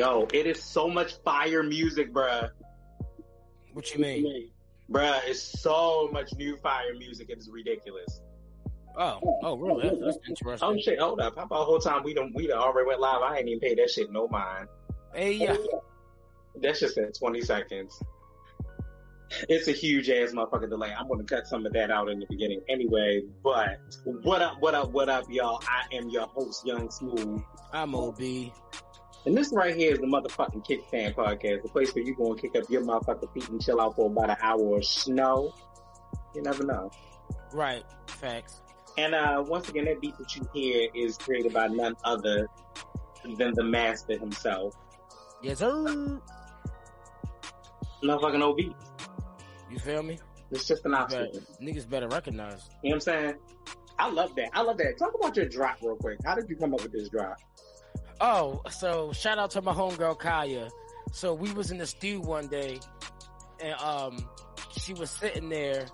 Yo, it is so much fire music, bruh. What you mean? Bruh, it's so much new fire music. It is ridiculous. Oh, oh, really? That's, that's interesting. Oh shit, hold up. How about the whole time we don't we done already went live? I ain't even paid that shit no mind. Hey, yeah. That's just in 20 seconds. It's a huge ass motherfucking delay. I'm gonna cut some of that out in the beginning anyway. But what up, what up, what up, y'all? I am your host, Young Smooth. I'm OB. And this right here is the motherfucking Kickstand Podcast, the place where you gonna kick up your motherfucking feet and chill out for about an hour of snow. You never know. Right. Facts. And uh once again, that beat that you hear is created by none other than the master himself, Yes, sir. motherfucking OB. You feel me? It's just an obstacle. niggas better recognize. You know what I'm saying? I love that. I love that. Talk about your drop real quick. How did you come up with this drop? Oh, so shout out to my homegirl Kaya. So we was in the stew one day, and um, she was sitting there,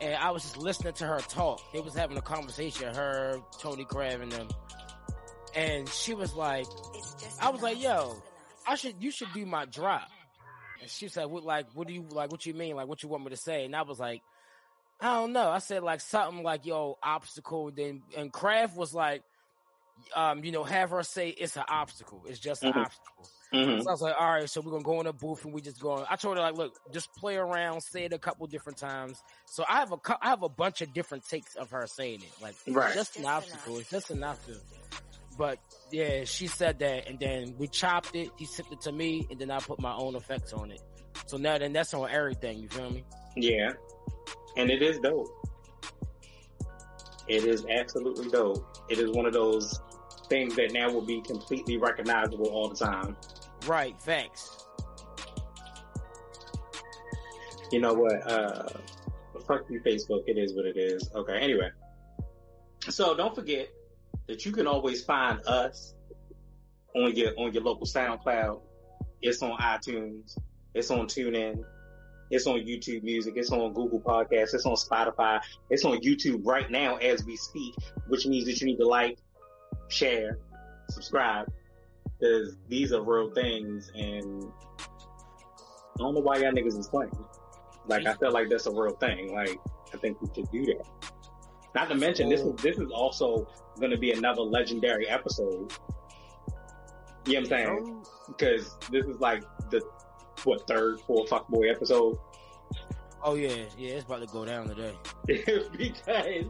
and I was just listening to her talk. They was having a conversation, her, Tony Crab, and them. And she was like, I was like, yo, I should, you should do my drop. And she said, what, like, what do you, like, what you mean? Like, what you want me to say? And I was like, I don't know. I said like something like, yo, obstacle. Then, and Kraft was like, um, you know, have her say it's an obstacle. It's just an Mhm. obstacle. Mm-hmm. So I was like, all right, so we're gonna go in a booth and we just go. On. I told her like, look, just play around, say it a couple different times. So I have a cou- I have a bunch of different takes of her saying it, like Right. just an obstacle. It's just an obstacle. But yeah, she said that, and then we chopped it. He sent it to me, and then I put my own effects on it. So now then that's on everything. You feel me? Yeah. And it is dope. It is absolutely dope. It is one of those things that now will be completely recognizable all the time. Right. thanks. You know what? Uh, fuck you, Facebook. It is what it is. Okay. Anyway. So don't forget that you can always find us on your, on your local SoundCloud. It's on iTunes. It's on TuneIn. It's on YouTube Music. It's on Google Podcasts. It's on Spotify. It's on YouTube right now as we speak, which means that you need to like, share, subscribe, because these are real things. And I don't know why y'all niggas is playing. Like, I feel like that's a real thing. Like, I think we should do that. Not to mention, this is this is also going to be another legendary episode. You know what I'm saying? Because this is like the what third, fourth fuckboy episode. Oh yeah, yeah, it's about to go down today. because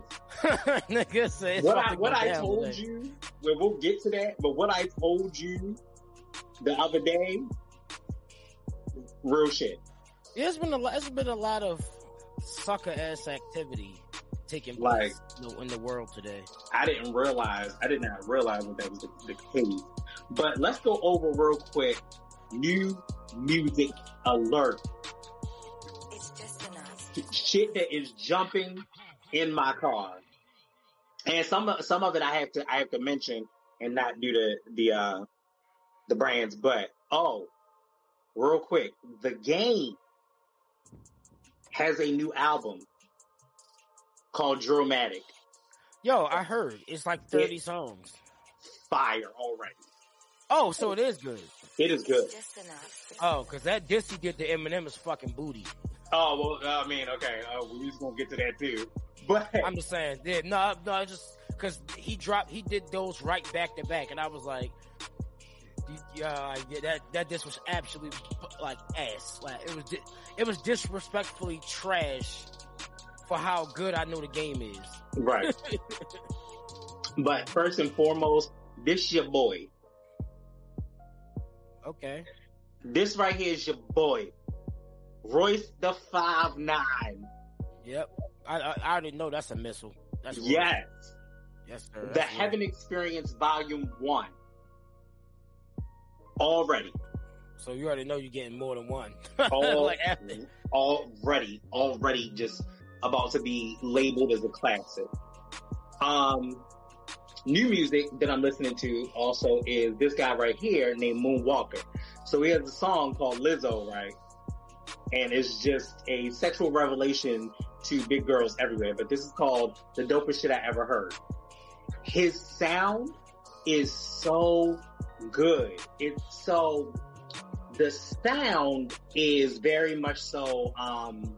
Nigga say it's what I what I told today. you, well, we'll get to that. But what I told you the other day, real shit. Yeah, it's been a lot. It's been a lot of sucker ass activity taking Like- place in the- in the world today. I didn't realize, I did not realize that that was the, the case. But let's go over real quick. New music alert. Shit that is jumping in my car. And some of, some of it I have to, I have to mention and not do the, the, uh, the brands, but oh, real quick, the game has a new album called Drillmatic. Yo, I heard it's like thirty songs. Fire already. Oh, so it is good. It is good. Just enough. Oh, cause that Dissy did the Eminem is fucking booty. Oh well, I mean, okay, uh, we just gonna get to that too. But I'm just saying, yeah, no, no, I just cause he dropped, he did those right back to back, and I was like, yeah, yeah that that this was absolutely like ass. Like it was, di- it was disrespectfully trash for how good I know the game is. right. but first and foremost, this your boy. Okay. This right here is your boy, Royce da Five Nine. Yep. I, I I already know that's a missile. That's right. Yes, Yes, sir. the right. Heaven Experience Volume One. Already, So you already know you're getting more than one. all, like already, already, just about to be labeled as a classic. Um, new music that I'm listening to also is this guy right here named Moonwalker. So he has a song called Lizzo, right? And it's just a sexual revelation to big girls everywhere. But this is called the dopest shit I ever heard. His sound is so good. It's so the sound is very much so um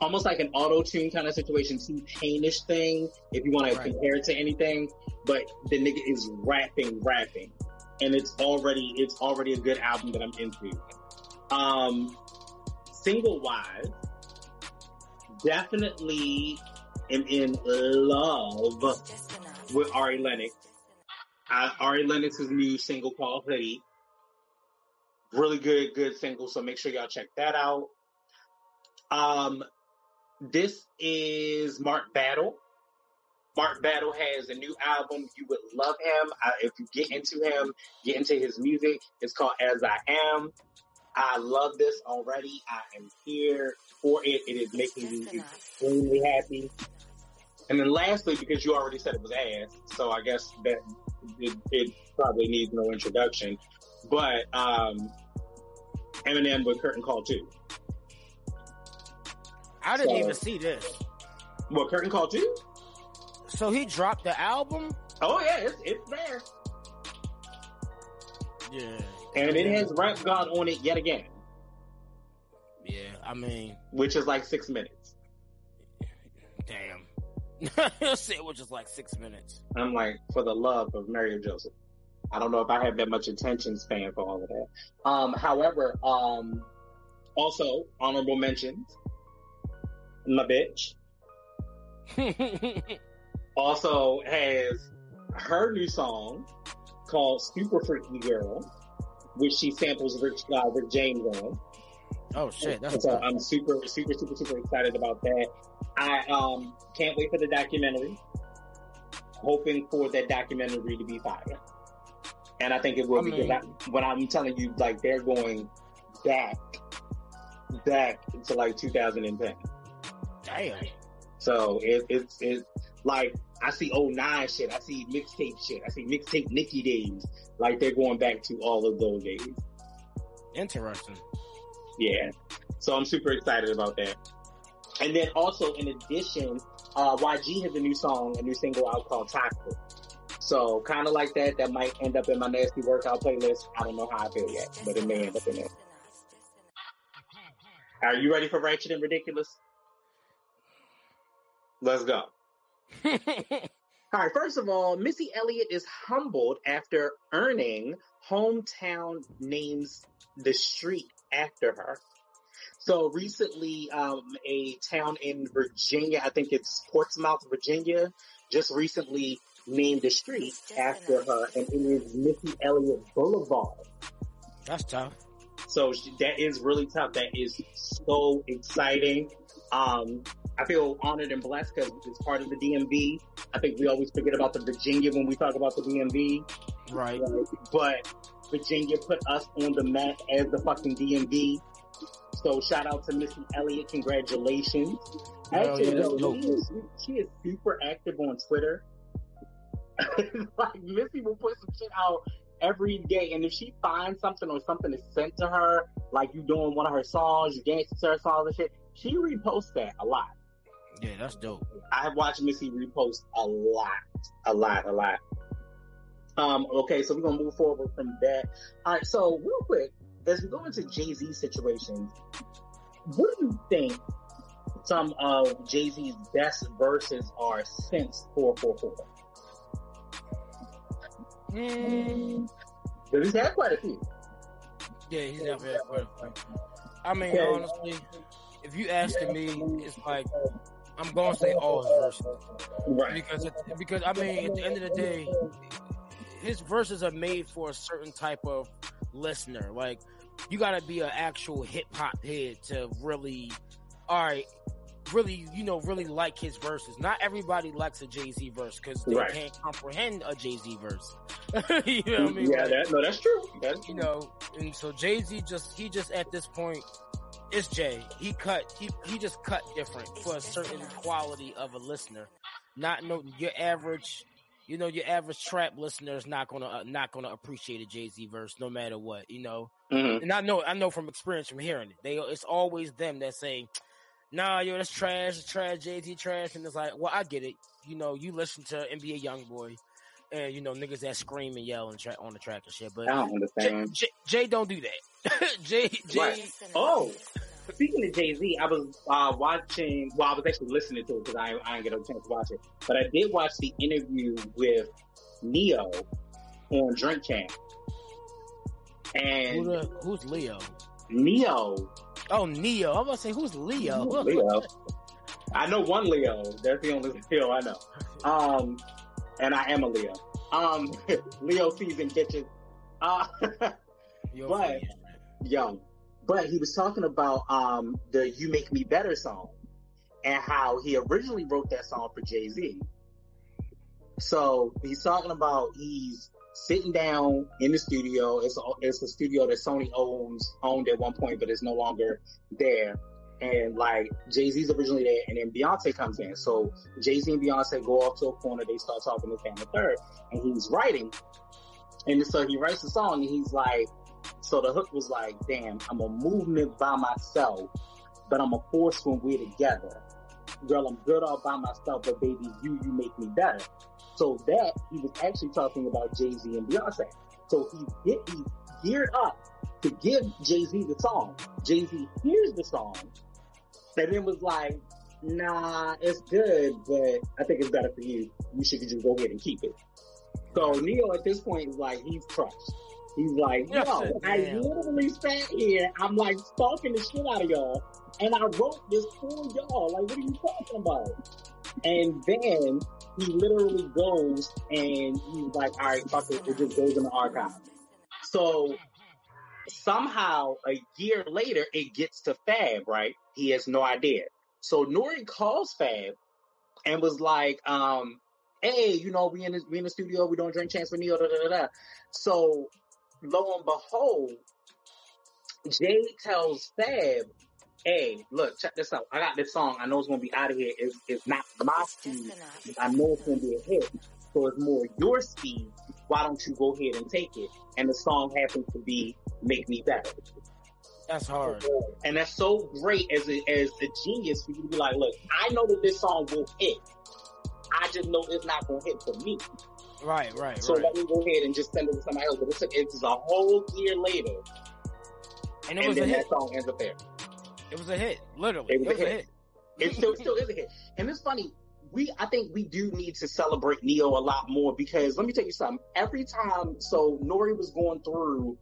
almost like an auto tune kind of situation, T Painish thing, if you want to compare it to anything. But the nigga is rapping, rapping, and it's already it's already a good album that I'm into. Um, single wise, definitely am in love with Ari Lennox. Ari Lennox's new single called Hoodie. Really good, good single. So make sure y'all check that out. Um, this is Mark Battle. Mark Battle has a new album. You would love him. Uh, if you get into him, get into his music. It's called As I Am. I love this already. I am here for it. It is making me extremely happy. And then lastly, because you already said it was ass, so I guess that it, it probably needs no introduction. But um, Eminem with Curtain Call 2. I didn't so, even see this. What Curtain Call two? So he dropped the album. Oh yeah, it's, it's there. Yeah, and it has Rap God on it yet again. Yeah, I mean, which is like six minutes. Damn. Say it was just like six minutes. I'm like, for the love of Mary Joseph. I don't know if I have that much attention span for all of that. Um, however, um, also honorable mentions my bitch. also has her new song called Super Freaky Girl, which she samples Rich, uh, Rick James on. Oh shit! That's so I'm super, super, super, super excited about that. I um can't wait for the documentary. Hoping for that documentary to be fire, and I think it will I because mean, I, when I'm telling you, like they're going back, back to like 2010. Damn. So it, it's it's like I see old nine shit. I see mixtape shit. I see mixtape Nicki days. Like they're going back to all of those days. Interesting. Yeah. So I'm super excited about that. And then also in addition, uh, YG has a new song, a new single out called Toxic. So kind of like that, that might end up in my nasty workout playlist. I don't know how I feel yet, but it may end up in there. Are you ready for Ratchet and Ridiculous? Let's go. all right, first of all, Missy Elliott is humbled after earning hometown names the street after her. So recently, um, a town in Virginia, I think it's Portsmouth, Virginia, just recently named the street after her, and it is Missy Elliott Boulevard. That's tough. So that is really tough. That is so exciting. Um, I feel honored and blessed because it's part of the DMV. I think we always forget about the Virginia when we talk about the DMV. Right. But Virginia put us on the map as the fucking DMV. So shout out to Missy Elliott. Congratulations. Actually, yeah, she, is, she is super active on Twitter. like Missy will put some shit out every day. And if she finds something or something is sent to her, like you doing one of her songs, you dancing to her songs and shit, she reposts that a lot. Yeah, that's dope. I have watched Missy repost a lot, a lot, a lot. Um, okay, so we're gonna move forward from that. All right, so real quick, as we go into Jay Z situations, what do you think some of Jay Z's best verses are since 444? Mm. He's had quite a few. Yeah, he's had quite a few. I mean, okay. honestly, if you asking me, it's like I'm gonna say all his verses, right? Because it, because I mean, at the end of the day, his verses are made for a certain type of listener. Like you got to be an actual hip hop head to really, all right, really, you know, really like his verses. Not everybody likes a Jay Z verse because they right. can't comprehend a Jay Z verse. you know what I mean? Yeah, like, that, no, that's true. That's you know, and so Jay Z just he just at this point it's Jay. He cut. He he just cut different for a certain quality of a listener. Not no your average. You know your average trap listener is not gonna uh, not gonna appreciate a Jay Z verse no matter what. You know, mm-hmm. and I know I know from experience from hearing it. They it's always them that say, "Nah, yo, that's trash, it's trash, Jay Z trash," and it's like, well, I get it. You know, you listen to NBA YoungBoy and you know niggas that scream and yell and tra- on the track and shit. But I don't understand. Jay, Jay don't do that. Jay, Jay, Right. Oh, speaking of Jay Z, I was uh, watching. Well, I was actually listening to it because I, I didn't get a chance to watch it. But I did watch the interview with Ne-Yo on Drink Champ, who and the, who's Leo? Ne-Yo, Oh, Ne-Yo. I'm gonna say who's Leo? Leo. I know one Leo. That's the only Leo I know. Um, and I am a Leo. Um, Leo season bitches. Uh, But- young. But he was talking about um the "You Make Me Better" song and how he originally wrote that song for Jay Z. So he's talking about he's sitting down in the studio. It's a, it's a studio that Sony owns owned at one point, but it's no longer there. And like Jay Z's originally there, and then Beyonce comes in. So Jay Z and Beyonce go off to a corner. They start talking to Family Third, and he's writing. And so he writes the song, and he's like, so the hook was like, damn, I'm a movement by myself, but I'm a force when we're together. Girl, I'm good all by myself, but baby, you, you make me better. So that, he was actually talking about Jay-Z and Beyonce. So he, get, he geared up to give Jay-Z the song. Jay-Z hears the song, and then was like, nah, it's good, but I think it's better for you. You should just go ahead and keep it. So Ne-Yo at this point is like, he's crushed. He's like, Yes, I literally sat here, I'm like stalking the shit out of y'all, and I wrote this for y'all. Like, what are you talking about? And then he literally goes and he's like, all right, fuck it, it just goes in the archive. So somehow a year later, it gets to Fab, right? He has no idea. So Nori calls Fab and was like, um, hey, you know, we in the, we in the studio, we don't Drink Champs for Ne-Yo, da da da da. So lo and behold, Jay tells Fab, hey, look, check this out. I got this song. I know it's gonna be out of here. It's, it's not my speed. I know it's gonna be a hit. So it's more your speed. Why don't you go ahead and take it? And the song happens to be Make Me Better. That's hard. And that's so great as a, as a genius for you to be like, look, I know that this song will hit. I just know it's not gonna hit for me. Right, right, So right. let me go ahead and just send it to somebody else. But it's, it's a whole year later, And it and was a hit. that song ends up there. It was a hit. Literally, It it was was a a hit. hit. It still still is a hit. And it's funny. We I think we do need to celebrate Ne-Yo a lot more because let me tell you something. Every time so Nori was going through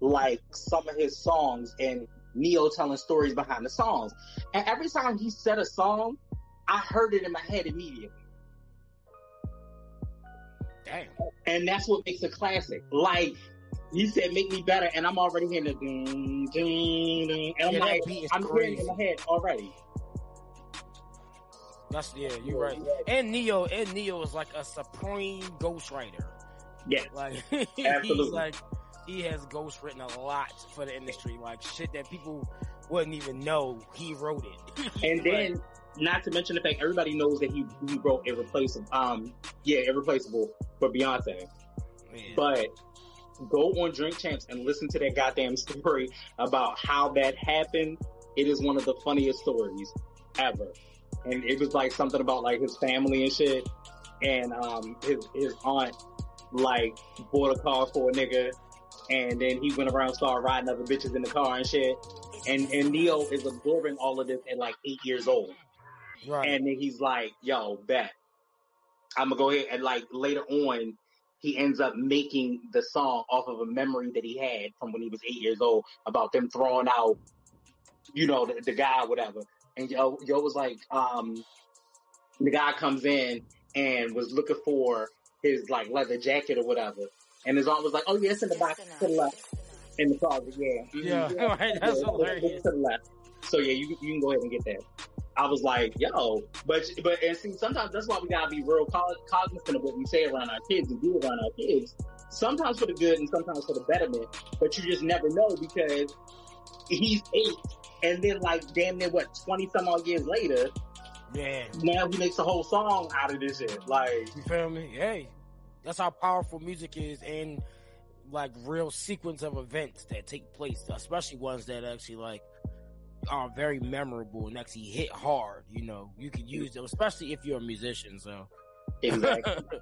like some of his songs and Ne-Yo telling stories behind the songs. And every time he said a song, I heard it in my head immediately. Damn. And that's what makes a classic. Like he said, make me better, and I'm already hearing the ding, ding, ding. And I'm Yeah, like, I'm hearing it crazy. in my head already. That's yeah, you're right. And Ne-Yo, and Ne-Yo is like a supreme ghostwriter. Yeah. Like Absolutely. he's like he has ghost written a lot for the industry, like shit that people wouldn't even know he wrote it. And Like, then, not to mention the fact everybody knows that he he wrote irreplaceable. Um, yeah, irreplaceable for Beyonce. man, But go on Drink Champs and listen to that goddamn story about how that happened. It is one of the funniest stories ever. And it was like something about like his family and shit. And um, his his aunt like bought a car for a nigga. And then he went around started riding other bitches in the car and shit. And and Ne-Yo is absorbing all of this at like eight years old. right. And then he's like, yo, bet. I'm gonna go ahead and like later on, he ends up making the song off of a memory that he had from when he was eight years old about them throwing out, you know, the, the guy, whatever. And yo, yo was like, um, the guy comes in and was looking for his like leather jacket or whatever. And his aunt was like, oh yeah, it's in the box to the left. In the closet, yeah. Mhm. Yeah, right, that's Yeah, hilarious. To the left. So yeah, you, you can go ahead and get that. I was like, yo, but but and see, sometimes that's why we gotta be real cognizant of what we say around our kids and do around our kids. Sometimes for the good and sometimes for the betterment, but you just never know because he's eight, and then like damn near what twenty some odd years later, yeah, now he makes a whole song out of this shit. Like, you feel me? Hey, that's how powerful music is, and like real sequence of events that take place, especially ones that actually like are very memorable and actually hit hard. You know, you can use them, especially if you're a musician. So exactly.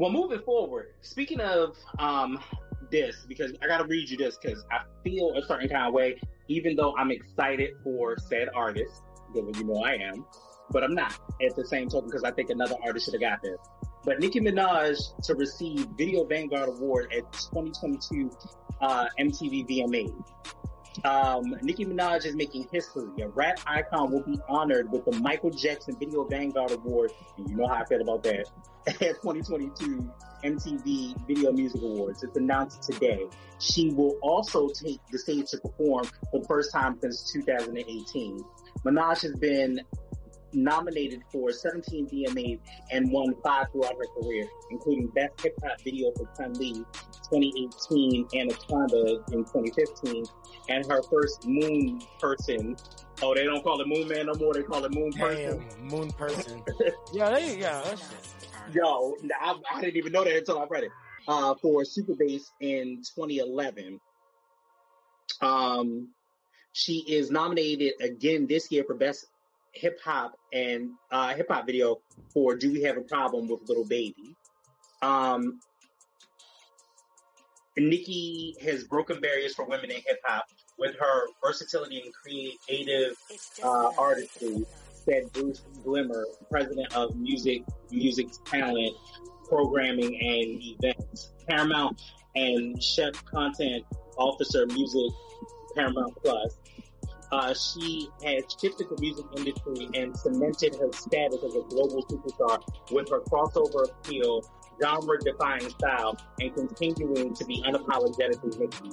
Well, moving forward, speaking of um, this, because I got to read you this because I feel a certain kind of way, even though I'm excited for said artist, given you know I am, but I'm not at the same token because I think another artist should have got this. But Nicki Minaj to receive Video Vanguard Award at 2022 uh, MTV VMA. Um, Nicki Minaj is making history. A rap icon will be honored with the Michael Jackson Video Vanguard Award. And you know how I feel about that. At 2022 MTV Video Music Awards. It's announced today. She will also take the stage to perform for the first time since 2018. Minaj has been nominated for 17 VMAs and won five throughout her career, including Best Hip Hop Video for Chun Li 2018 Anaconda in 2015, and her first Moon Person. Oh, they don't call it Moon Man no more. They call it Moon Person. Damn, moon person. yeah, there you go. Yo, I, I didn't even know that until I read it. Uh, for Super Bass in 2011. Um, she is nominated again this year for Best Hip Hop and uh, Hip Hop Video for "Do We Have a Problem with Lil Baby." Um, Nicki has broken barriers for women in hip hop with her versatility and creative uh, artistry, said Bruce Gillmer, president of Music Music Talent Programming and Events, Paramount, and chef content officer, Music Paramount Plus. Uh, she has shifted the music industry and cemented her status as a global superstar with her crossover appeal, genre-defying style, and continuing to be unapologetically Nicki.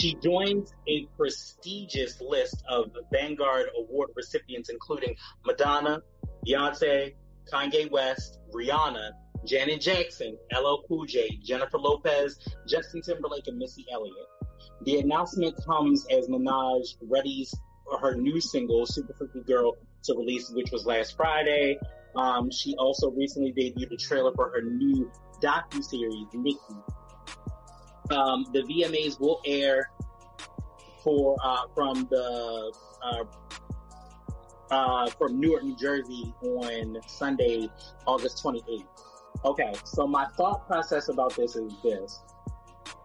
She joins a prestigious list of Vanguard Award recipients, including Madonna, Beyonce, Kanye West, Rihanna, Janet Jackson, LL Cool J, Jennifer Lopez, Justin Timberlake, and Missy Elliott. The announcement comes as Minaj readies her new single, Super Freaky Girl, to release, which was last Friday. Um, she also recently debuted a trailer for her new docu-series, Nicki. Um, the VMAs will air for, uh, from the, uh, uh, from Newark, New Jersey on Sunday, August 28th. Okay, so my thought process about this is this.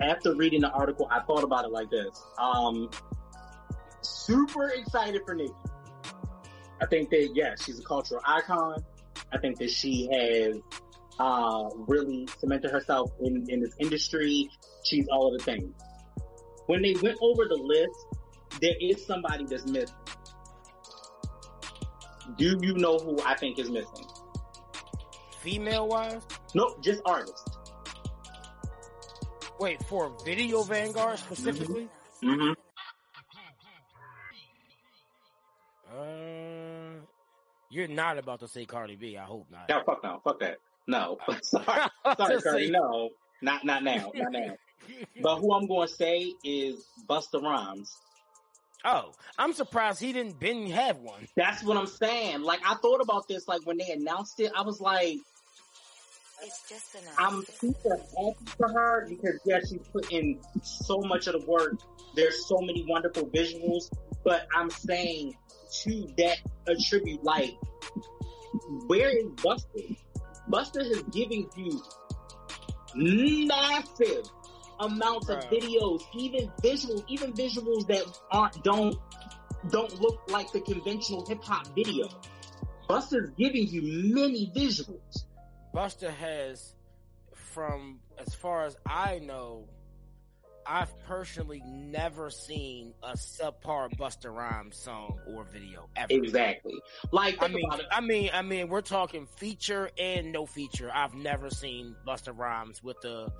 After reading the article, I thought about it like this. Um, super excited for Nicki. I think that, yeah, she's a cultural icon. I think that she has uh, really cemented herself in, in this industry. She's all of the things. When they went over the list, there is somebody that's missing. Do you know who I think is missing? Female wise? Nope, just artists. Wait, for Video Vanguard specifically? Mm-hmm. Uh, you're not about to say Cardi B. I hope not. No, fuck no, fuck that. No, sorry, sorry, say- No, not not now, not now. But who I'm going to say is Busta Rhymes. oh, I'm surprised he didn't been have one. That's what I'm saying. Like I thought about this, like when they announced it, I was like, It's just enough. I'm super happy for her because yeah, she's put in so much of the work. There's so many wonderful visuals, but I'm saying to that attribute, like, where is Busta? Busta is giving you massive amounts of videos, even visuals, even visuals that aren't don't don't look like the conventional hip hop video. Busta's giving you many visuals. Busta has, from as far as I know, I've personally never seen a subpar Busta Rhymes song or video ever. Exactly. Like, I mean. I mean, I mean, we're talking feature and no feature. I've never seen Busta Rhymes with a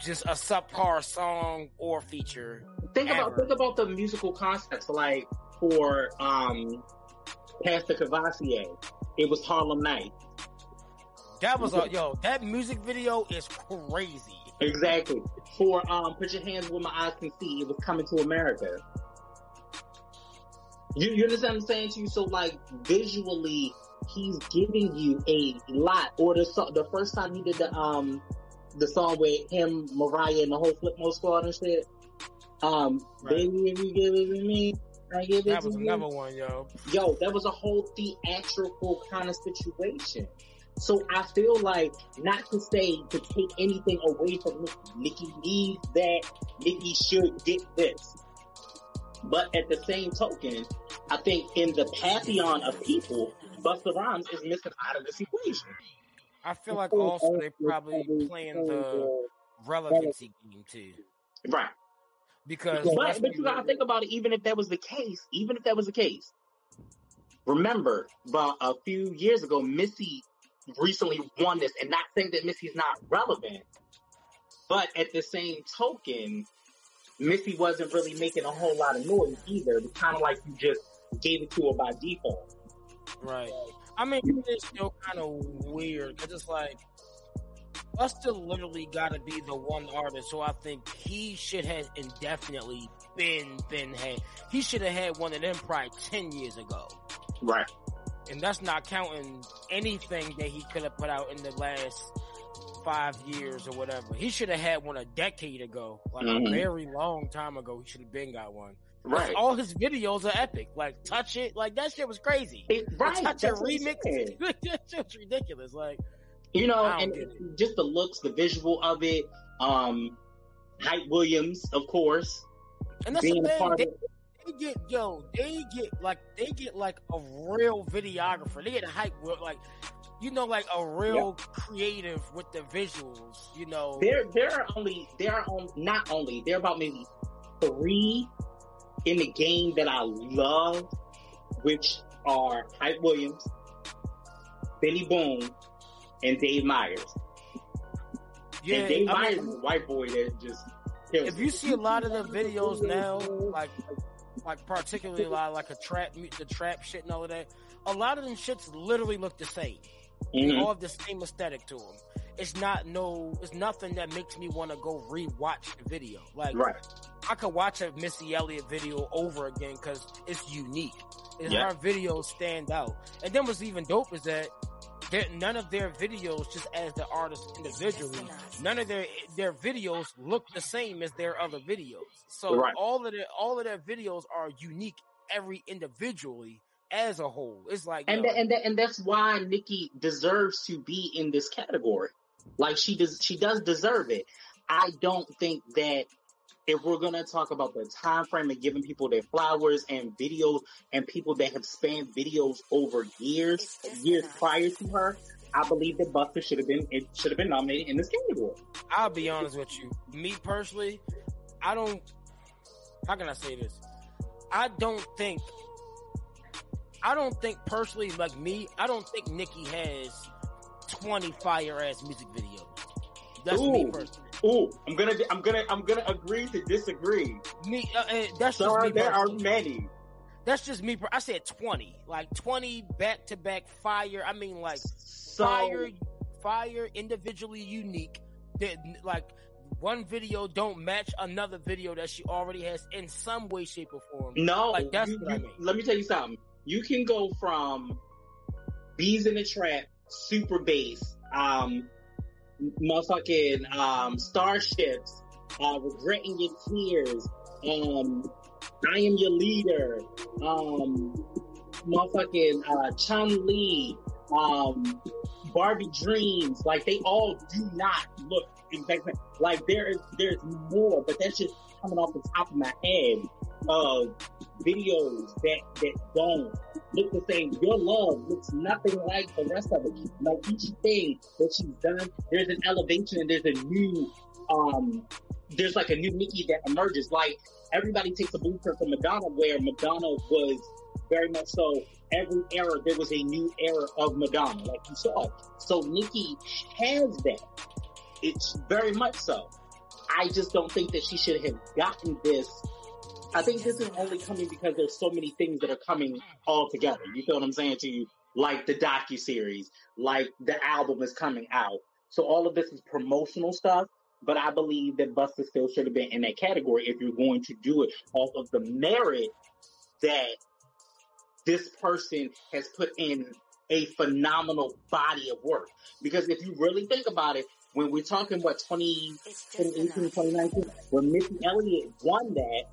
just a subpar song or feature. think about think about the musical concepts. Like for um, Pass the Courvoisier, it was Harlem Night. That was a yo. That music video is crazy. Exactly. For um, Put Your Hands Where My Eyes Can See, it was Coming to America. You, you understand what I'm saying to you? So like visually, he's giving you a lot. Or the the first time he did the um the song with him, Mariah, and the whole Flipmode squad and shit. Um, Right. baby, if you give it to me, I give it That to was you. another one, yo. Yo, that was a whole theatrical kind of situation. So I feel like not to say to take anything away from Nicki. Nicki needs that. Nicki should get this. But at the same token, I think in the pantheon of people, Busta Rhymes is missing out of this equation. I feel like also they probably playing the relevancy game too. Right. Because but, but you gotta think about it, even if that was the case, even if that was the case, remember about a few years ago, Missy recently won this, and not saying that Missy's not relevant, but at the same token, Missy wasn't really making a whole lot of noise either. It's kind of like you just gave it to her by default. Right. I mean, it's still kind of weird because it's like Busta literally got to be the one artist who I think he should have indefinitely been been had. He should have had one of them probably ten years ago. Right. And that's not counting anything that he could have put out in the last five years or whatever. He should have had one a decade ago, like mm-hmm. a very long time ago. He should have been got one. Right. All his videos are epic. Like touch it, like that shit was crazy. It, right. The touch it remix, that shit's ridiculous. Like you know, and just the looks, the visual of it. Um, Hype Williams, of course. And that's being the thing. They, they, get yo, they get like they get like a real videographer. They get a hype like you know, like a real creative with the visuals. You know, there there are only there are on, not only there are about maybe three in the game that I love, which are Hype Williams, Benny Boom, and Dave Meyers. Yeah, and Dave I Meyers mean, is a white boy that just. If you see a lot of the videos now, like like particularly a lot of like a trap, the trap shit and all of that, a lot of them shits literally look the same. Mm-hmm. They all have the same aesthetic to them. It's not no, it's nothing that makes me want to go rewatch the video. Like, right. I could watch a Missy Elliott video over again because it's unique. It's yeah. her videos stand out. And then what's even dope is that none of their videos, just as the artists individually, none of their their videos look the same as their other videos. So right. all of their all of their videos are unique every individually as a whole. It's like and and and that's why Nicki deserves to be in this category. Like she does, she does deserve it. I don't think that if we're gonna talk about the time frame and giving people their flowers and videos and people that have spanned videos over years, years prior to her, I believe that Busta should have been it should have been nominated in this category. I'll be honest with you. Me personally, I don't how can I say this? I don't think I don't think personally like me, I don't think Nicki has 20 fire ass music videos. That's Ooh. me personally. Ooh, I'm gonna, I'm gonna, I'm gonna agree to disagree. Me, uh, uh that's there just are, me. There are many. That's just me. I said 20, like 20 back to back fire. I mean, like so, fire, fire individually unique. That like one video don't match another video that she already has in some way, shape, or form. No, like that's you, what I mean. Let me tell you something. You can go from bees in the trap, super bass, um, motherfucking um, starships, uh, regret in your tears, um, I am your leader, um, motherfucking uh, Chun Li, um, Barbie Dreams, like they all do not look exactly like there is there's more, but that's just coming off the top of my head of videos that that don't look the same. Your love looks nothing like the rest of it. Like each thing that she's done, there's an elevation and there's a new um there's like a new Nicki that emerges. Like everybody takes a blueprint from Madonna where Madonna was very much so every era there was a new era of Madonna, like you saw. So Nicki has that. It's very much so. I just don't think that she should have gotten this I think this is only coming because there's so many things that are coming all together. You feel what I'm saying to you? Like the docu series, like the album is coming out. So all of this is promotional stuff. But I believe that Busta still should have been in that category if you're going to do it off of the merit that this person has put in a phenomenal body of work. Because if you really think about it, when we're talking what 20, 2018, 2019, when Missy Elliott won that,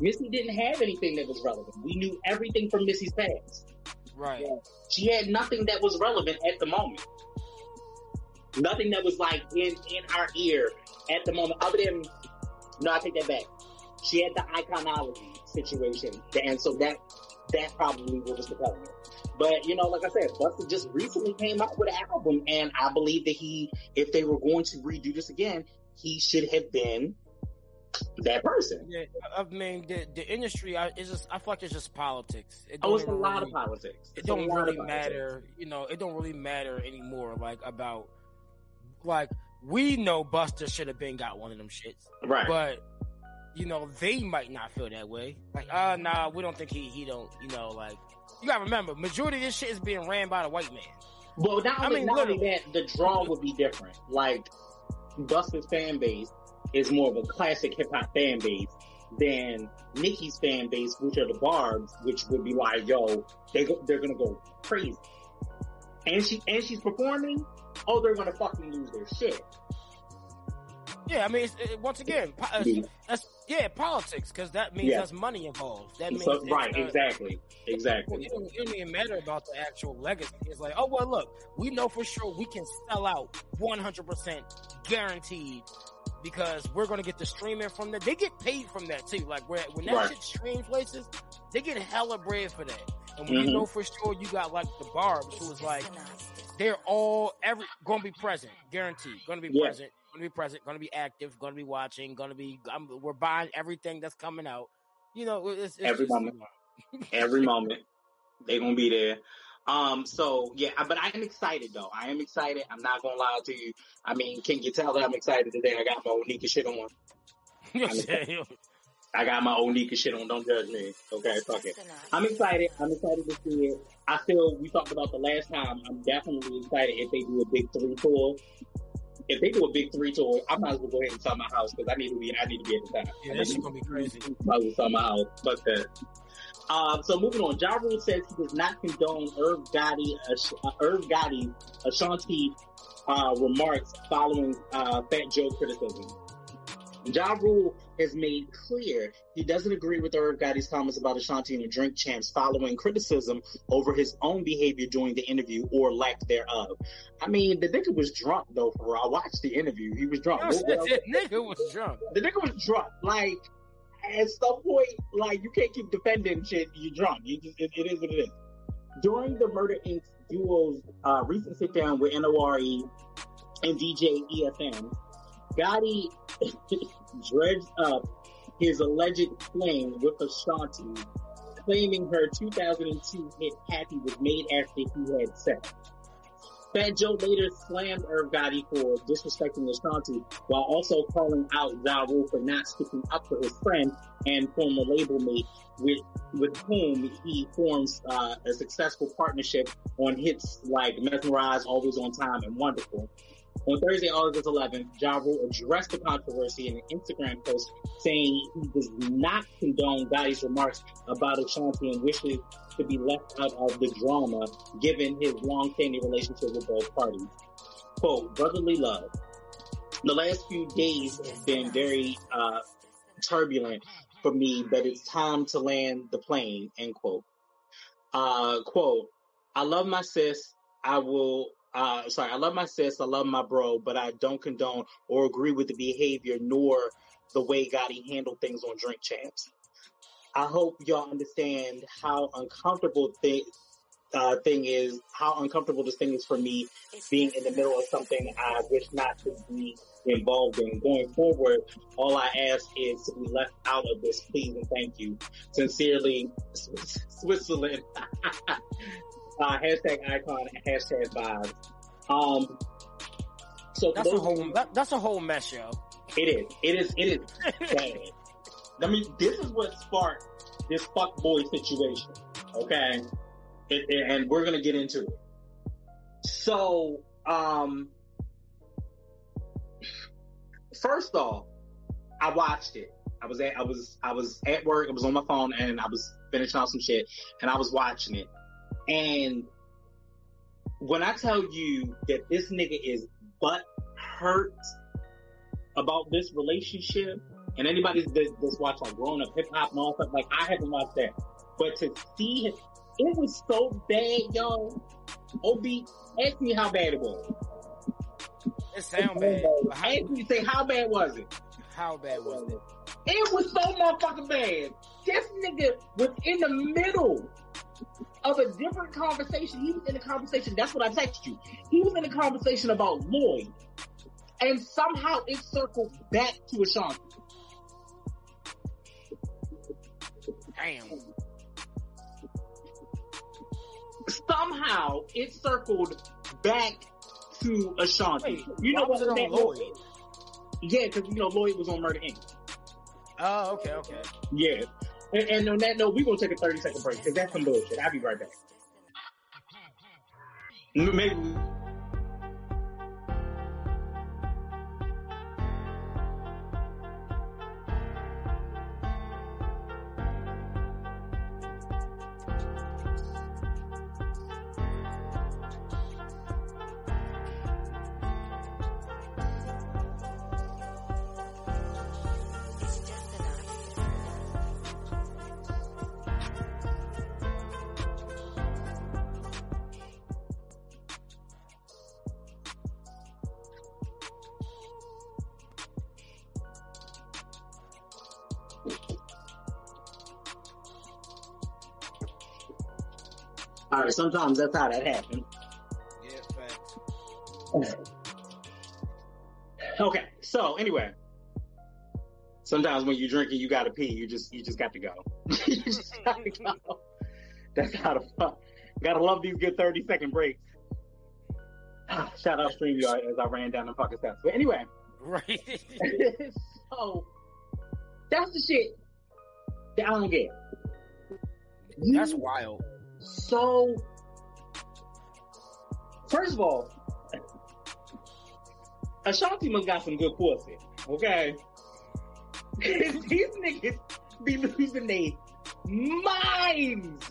Missy didn't have anything that was relevant. We knew everything from Missy's past. Right. She had nothing that was relevant at the moment. Nothing that was like in, in our ear at the moment, other than, no, I take that back. She had the iconology situation, and so that, that probably was the problem. But, you know, like I said, Busta just recently came out with an album, and I believe that he, if they were going to redo this again, he should have been that person. Yeah, I mean the the industry. I it's just I feel like it's just politics. It Oh, it's a lot really- of politics. It It's a don't really politics. matter. You know, it don't really matter anymore. Like about like we know Busta should have been got one of them shits, Right. but you know they might not feel that way. Like, uh, nah, we don't think he he don't. You know, like you gotta remember, majority of this shit is being ran by the white man. Well, not I only, mean, not only that, the draw would be different. Like, Busta's fan base is more of a classic hip hop fan base than Nicki's fan base, which are the Barbs, which would be like, yo, they go, they're gonna go crazy. And she and she's performing. Oh, they're gonna fucking lose their shit. Yeah, I mean, it's, it, once again, po- uh, Yeah. that's yeah, politics because that means Yeah. there's money involved. That means So, right, uh, exactly, exactly. it, don't, it don't even matter about the actual legacy. It's like, oh well, look, we know for sure we can sell out 100% guaranteed because we're going to get the streaming from that. They get paid from that too. Like where, when that Right. shit streams places, they get hella bread for that. And when Mhm. you know for sure you got like the Barbs, who was like, they're all every going to be present, guaranteed, going to be Yeah. present, going to be present, going to be active, going to be watching, going to be. I'm, we're buying everything that's coming out. You know, it's, it's Every just- moment. Every moment, they're gonna be there. Um, so yeah, but I am excited though. I am excited. I'm not gonna lie to you. I mean, can you tell that I'm excited today? I got my Onika shit on. I got my Onika shit on. Don't judge me. Okay, fuck it. I'm excited. I'm excited to see it. I feel we talked about the last time. I'm definitely excited if they do a big three tour. If they do a big three tour, I might as well go ahead and sell my house because I need to be. I need to be at the time. Yeah, that shit gonna be crazy. Might as well sell my house. Fuck that. Um, so moving on, Ja Rule says he does not condone Irv Gotti, uh, Irv Gotti, Ashanti uh, remarks following uh, Fat Joe criticism. Ja Rule has made clear he doesn't agree with Irv Gotti's comments about Ashanti and the Drink Champs following criticism over his own behavior during the interview or lack thereof. I mean, the nigga was drunk though. For. I watched the interview. He was drunk. What- what else- that nigga was drunk. the nigga was drunk. Like, at some point, like, you can't keep defending shit. You're drunk. You just, it, it is what it is. During the Murder Inc. duo's uh, recent sit down with NORE and DJ EFN, Gotti dredged up his alleged claim with Ashanti, claiming her 2002 hit Happy was made after he had sex. Fat Joe later slammed Irv Gotti for disrespecting Ashanti while also calling out Ja Rule for not sticking up for his friend and former label mate with, with whom he forms uh, a successful partnership on hits like Mesmerize, Always on Time, and Wonderful. On Thursday, August 11th, Ja Rule addressed the controversy in an Instagram post saying he does not condone Gotti's remarks about Ashanti and wishes to be left out of the drama given his long-standing relationship with both parties. Quote, brotherly love. The last few days have been very uh, turbulent for me, but it's time to land the plane, end quote. Uh, quote, I love my sis. I will, uh, sorry, I love my sis. I love my bro, but I don't condone or agree with the behavior nor the way Gotti handled things on Drink Champs. I hope y'all understand how uncomfortable thing, uh, thing is, how uncomfortable this thing is for me being in the middle of something I wish not to be involved in. Going forward, all I ask is to be left out of this, please and thank you. Sincerely, Switzerland. uh, hashtag icon, hashtag vibes. Um, so That's a whole that, that's a whole mess, yo. it is, it is, it is bad. I mean, this is what sparked this fuck boy situation. Okay, it, it- and we're gonna get into it. So, um, first off, I watched it. I was at, I was, I was at work. I was on my phone and I was finishing off some shit, and I was watching it. And when I tell you that this nigga is butt hurt about this relationship, and anybody that, that's watched like growing up hip hop and all stuff, like I haven't watched that, but to see It was so bad, yo. Ob, ask me how bad it was. It sound bad. How, Ask me, say how bad was it? how bad was it? It was so motherfucking bad. This nigga was in the middle of a different conversation. He was in a conversation. That's what I texted you. He was in a conversation about Lloyd, and somehow it circled back to Ashanti. Damn. Somehow it circled back to Ashanti. Wait, you know why was what? it on Lloyd? Yeah, because you know Lloyd was on Murder Inc. Oh, okay, okay. Yeah. And, and on that note, we're gonna take a 30 second break because that's some bullshit. I'll be right back. Maybe. Sometimes that's how that happens. Yeah, facts. Okay, so anyway, sometimes when you're drinking, you gotta pee. You just you just got to go. you just gotta go. That's how the fuck. Gotta love these good 30 second breaks. Shout out StreamYard as I ran down the fucking steps. But anyway, Right. so that's the shit that I don't get. You That's wild. So first of all, Ashanti must got some good pussy, okay? These niggas be losing their minds.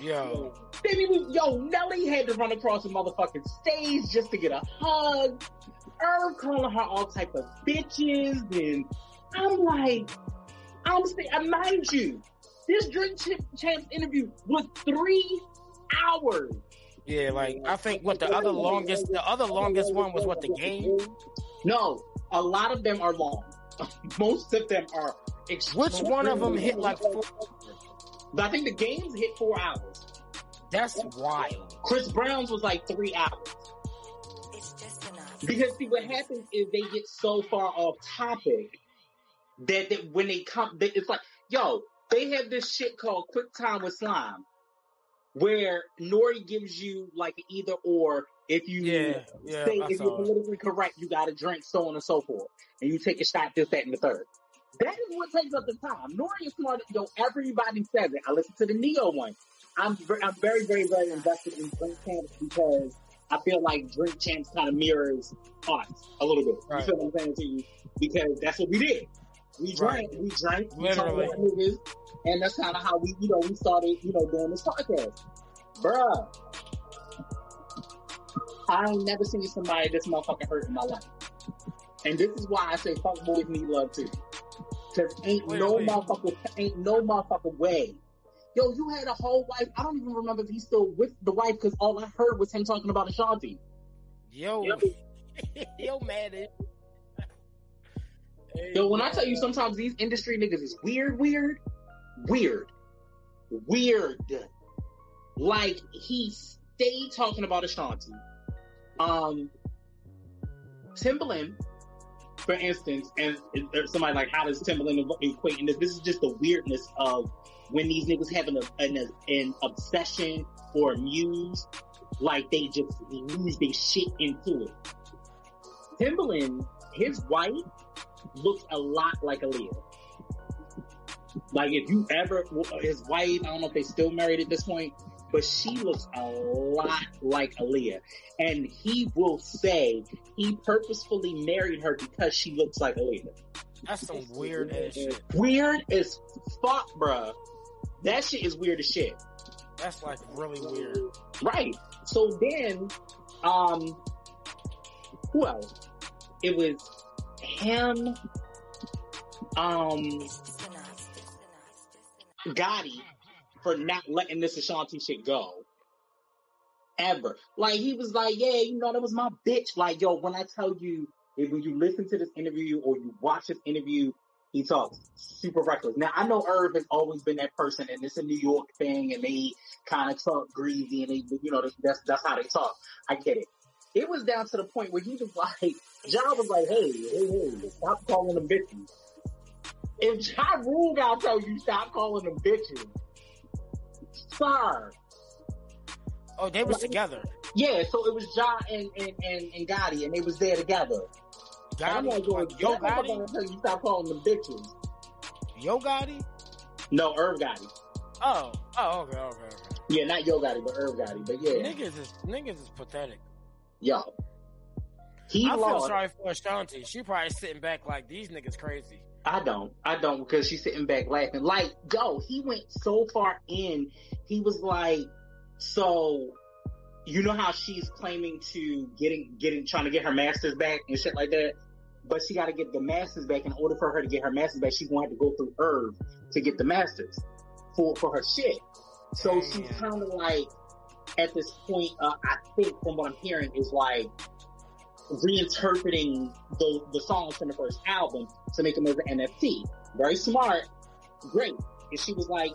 Yo. Be, yo, Nelly had to run across the motherfucking stage just to get a hug. Irv calling her all type of bitches, and I'm like, I'm saying, mind you, this Drink Ch- Champs interview was three hours. Yeah, like I think what the other longest the other longest one was what the game? No, a lot of them are long. Most of them are. Which one of them hit like four? But I think the games hit four hours. That's wild. Chris Brown's was like three hours. It's just enough. Because see, what happens is they get so far off topic that, that when they come, they, it's like, yo, they have this shit called Quick Time with Slime, where NORE gives you like either or. If you Yeah, yeah, say I if you're saw it. politically correct, you got to drink, so on and so forth, and you take a shot, this, that, and the third. That is what takes up the time. NORE is smart. Yo, everybody says it. I listened to the Ne-Yo one. I'm ver- I'm very very very invested in Drink Champs because I feel like Drink Champs kind of mirrors us a little bit. Right. You feel what I'm saying to you? Because that's what we did. We drank, we drank, we talked Literally. about movies, and that's kind of how we, you know, we started, you know, doing this podcast. Bruh, I ain't never seen somebody this motherfucking hurt in my life. And this is why I say fuck boys need love too. Cause ain't no motherfucker, ain't no motherfucker way. Yo, you had a whole wife. I don't even remember if he's still with the wife because all I heard was him talking about Ashanti. Yo, Yep. yo, man. Yo, when I tell you sometimes these industry niggas is weird, weird, weird, weird. Like he stayed talking about Ashanti. Um, Timbaland, for instance, and there's somebody like, how does Timbaland equate in this? This is just the weirdness of when these niggas have an, an, an obsession or a muse, like they just lose their shit into it. Timbaland, his wife looks a lot like Aaliyah. Like if you ever, his wife, I don't know if they still married at this point, but she looks a lot like Aaliyah. And he will say he purposefully married her because she looks like Aaliyah. That's some weird ass shit. Weird as fuck, bruh. That shit is weird as shit. That's like really weird. Right. So then, um, who else? It was him, um. Gotti, for not letting this Ashanti shit go. Ever. Like he was like, yeah, you know, that was my bitch. Like, yo, when I tell you, when you listen to this interview or you watch this interview, he talks super reckless. Now I know Irv has always been that person, and it's a New York thing, and they kind of talk greasy, and they, you know, that's that's how they talk. I get it. It was down to the point where he was like, John was like, hey, hey, hey, stop calling them bitches. If Ja Rule got tell you stop calling them bitches, sir. Oh, they was together. Yeah, so it was Ja and and and, and Gotti, and they was there together. And I'm like, yo, Gotti, Yo Gotti, Gotti, tell you stop calling them bitches. Yo Gotti. No, Irv Gotti. Oh, oh, okay, okay, okay. Yeah, not Yo Gotti, but Irv Gotti. But yeah, Niggas is niggas is pathetic. Yo, he I feel sorry for Ashanti. She probably sitting back like these niggas crazy. I don't. I don't because she's sitting back laughing. Like, yo, he went so far in. He was like, so you know how she's claiming to getting getting trying to get her masters back and shit like that. But she got to get the masters back. In order for her to get her masters back, she's going to have to go through Irv to get the masters for for her shit. So she's kind of like at this point. Uh, I think from what I'm hearing is like reinterpreting the the songs from the first album to make them as an NFT. Very smart, great. And she was like,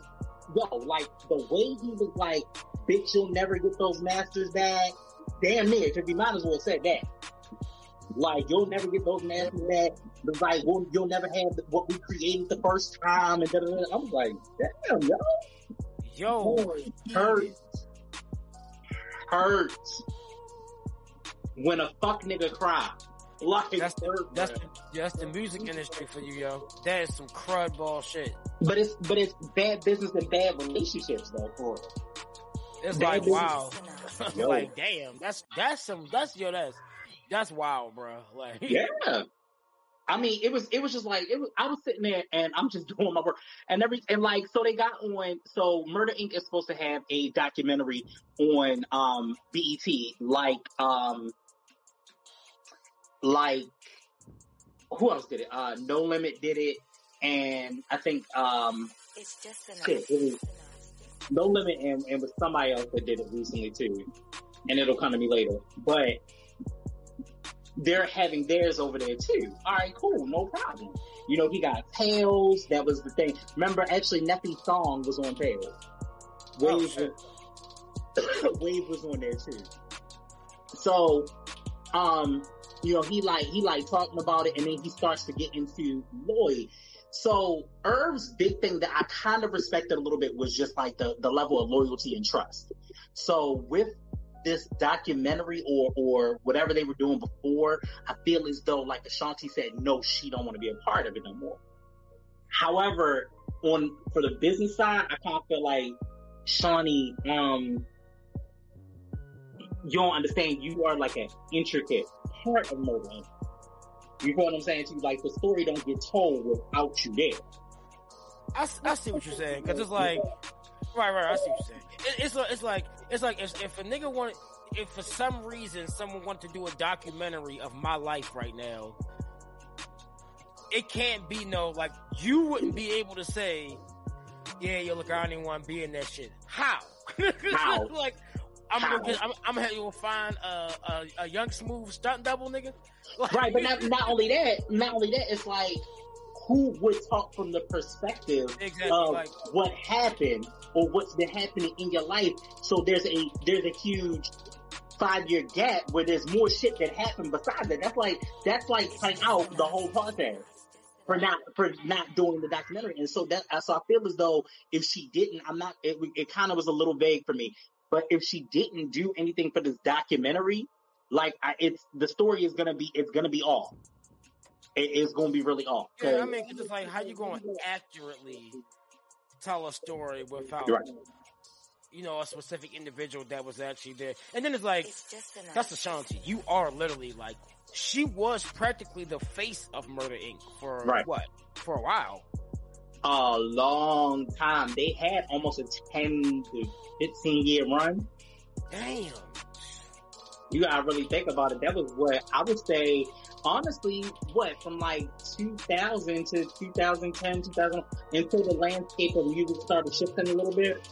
yo, like the way he was like, bitch, you'll never get those masters back. Damn near, because he might as well said that. Like, you'll never get those masters back. Like, well, you'll never have the, what we created the first time. And da, da, da. I'm like, damn, yo. Yo, Boy, hurts. When a fuck nigga cry. Like, that's the that's the, that's the music industry for you, yo. That is some crud ball shit. But it's but it's bad business and bad relationships though for real. It's That like is- wow, like damn, that's that's some that's yo that's that's wild, bro. Like Yeah. I mean, it was it was just like it was. I was sitting there and I'm just doing my work and every and like so they got on. So Murder Inc. is supposed to have a documentary on um BET, like um like who else did it? Uh, No Limit did it, and I think um It's just enough. Shit, it is. No Limit and, and with somebody else that did it recently too. And it'll come to me later. But they're having theirs over there too. Alright, cool, no problem. You know, he got Tales, that was the thing. Remember, actually, Neffy's song was on Tales. Oh, Wave, shit. Wave was on there too. So, um, you know, he like, he like talking about it and then he starts to get into Lloyd. So Irv's big thing that I kind of respected a little bit was just like the, the level of loyalty and trust. So with this documentary or, or whatever they were doing before, I feel as though like Ashanti said, no, she don't want to be a part of it no more. However, on, for the business side, I kind of feel like Shawnee, um, you don't understand. You are like an intricate part of Murder. You know what I'm saying to you? Like the story don't get told without you there. I, I see what you're saying because it's like right right I see what you're saying. It, it's it's like it's like if, if a nigga wanted if for some reason someone wanted to do a documentary of my life right now, it can't be no like you wouldn't be able to say, yeah, yo, look, I don't even want to be in that shit. How? How? like. I'm How? gonna, get, I'm, I'm gonna go find a, a, a young smooth stunt double nigga. Like- Right, but not, not only that, not only that, it's like who would talk from the perspective exactly of like what happened or what's been happening in your life. So there's a there's a huge five year gap where there's more shit that happened besides that. That's like that's like cutting out the whole podcast for not for not doing the documentary. And so that so I feel as though if she didn't, I'm not. It, it kind of was a little vague for me. But if she didn't do anything for this documentary, like I, it's the story is gonna be it's gonna be off. It is gonna be really off. Yeah, I mean, it's just like how you going to accurately tell a story without, Right. you know, a specific individual that was actually there. And then it's like, It's just enough. that's Ashanti. You are literally like, she was practically the face of Murder Inc. for Right. what? For a while. a long time. They had almost a 10 to 15 year run. Damn. You gotta really think about it. That was what I would say. Honestly, what from like 2000 to 2010, 2000 until the landscape of music started shifting a little bit.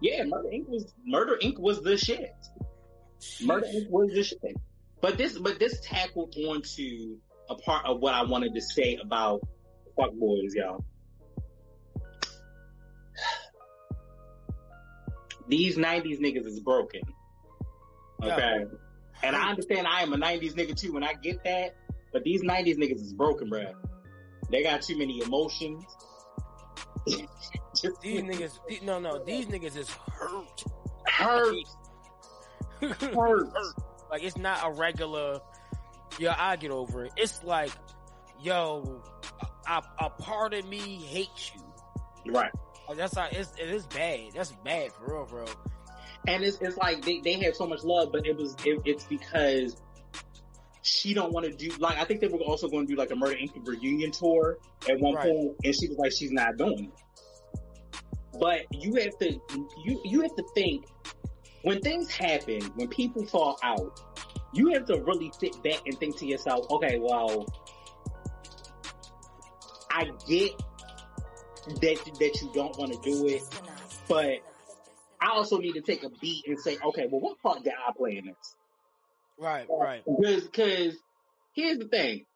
Yeah, Murder Inc. was Murder Inc. was the shit. Murder Inc. was the shit. But this, but this tackled onto a part of what I wanted to say about fuck boys, y'all. These '90s niggas is broken. Okay. And I understand I am a 90s nigga too, and I get that. But these 90s niggas is broken, bruh. They got too many emotions. Just These niggas, no, no, these niggas is hurt. hurt, hurt. Like it's not a regular. Yo, I get over it. It's like, yo, a, a part of me hates you. Right. Like, that's how it's. It is bad. That's bad for real, bro. And it's, it's like they, they had so much love, but it was, it, it's because she don't want to do, like, I think they were also going to do like a Murder Inc. reunion tour at one Right. point, and she was like, she's not doing it. But you have to, you, you have to think, when things happen, when people fall out, you have to really sit back and think to yourself, okay, well, I get that, that you don't want to do it, but I also need to take a beat and say, okay, well, what part did I play in this? Right, uh, right. Because, because here's the thing.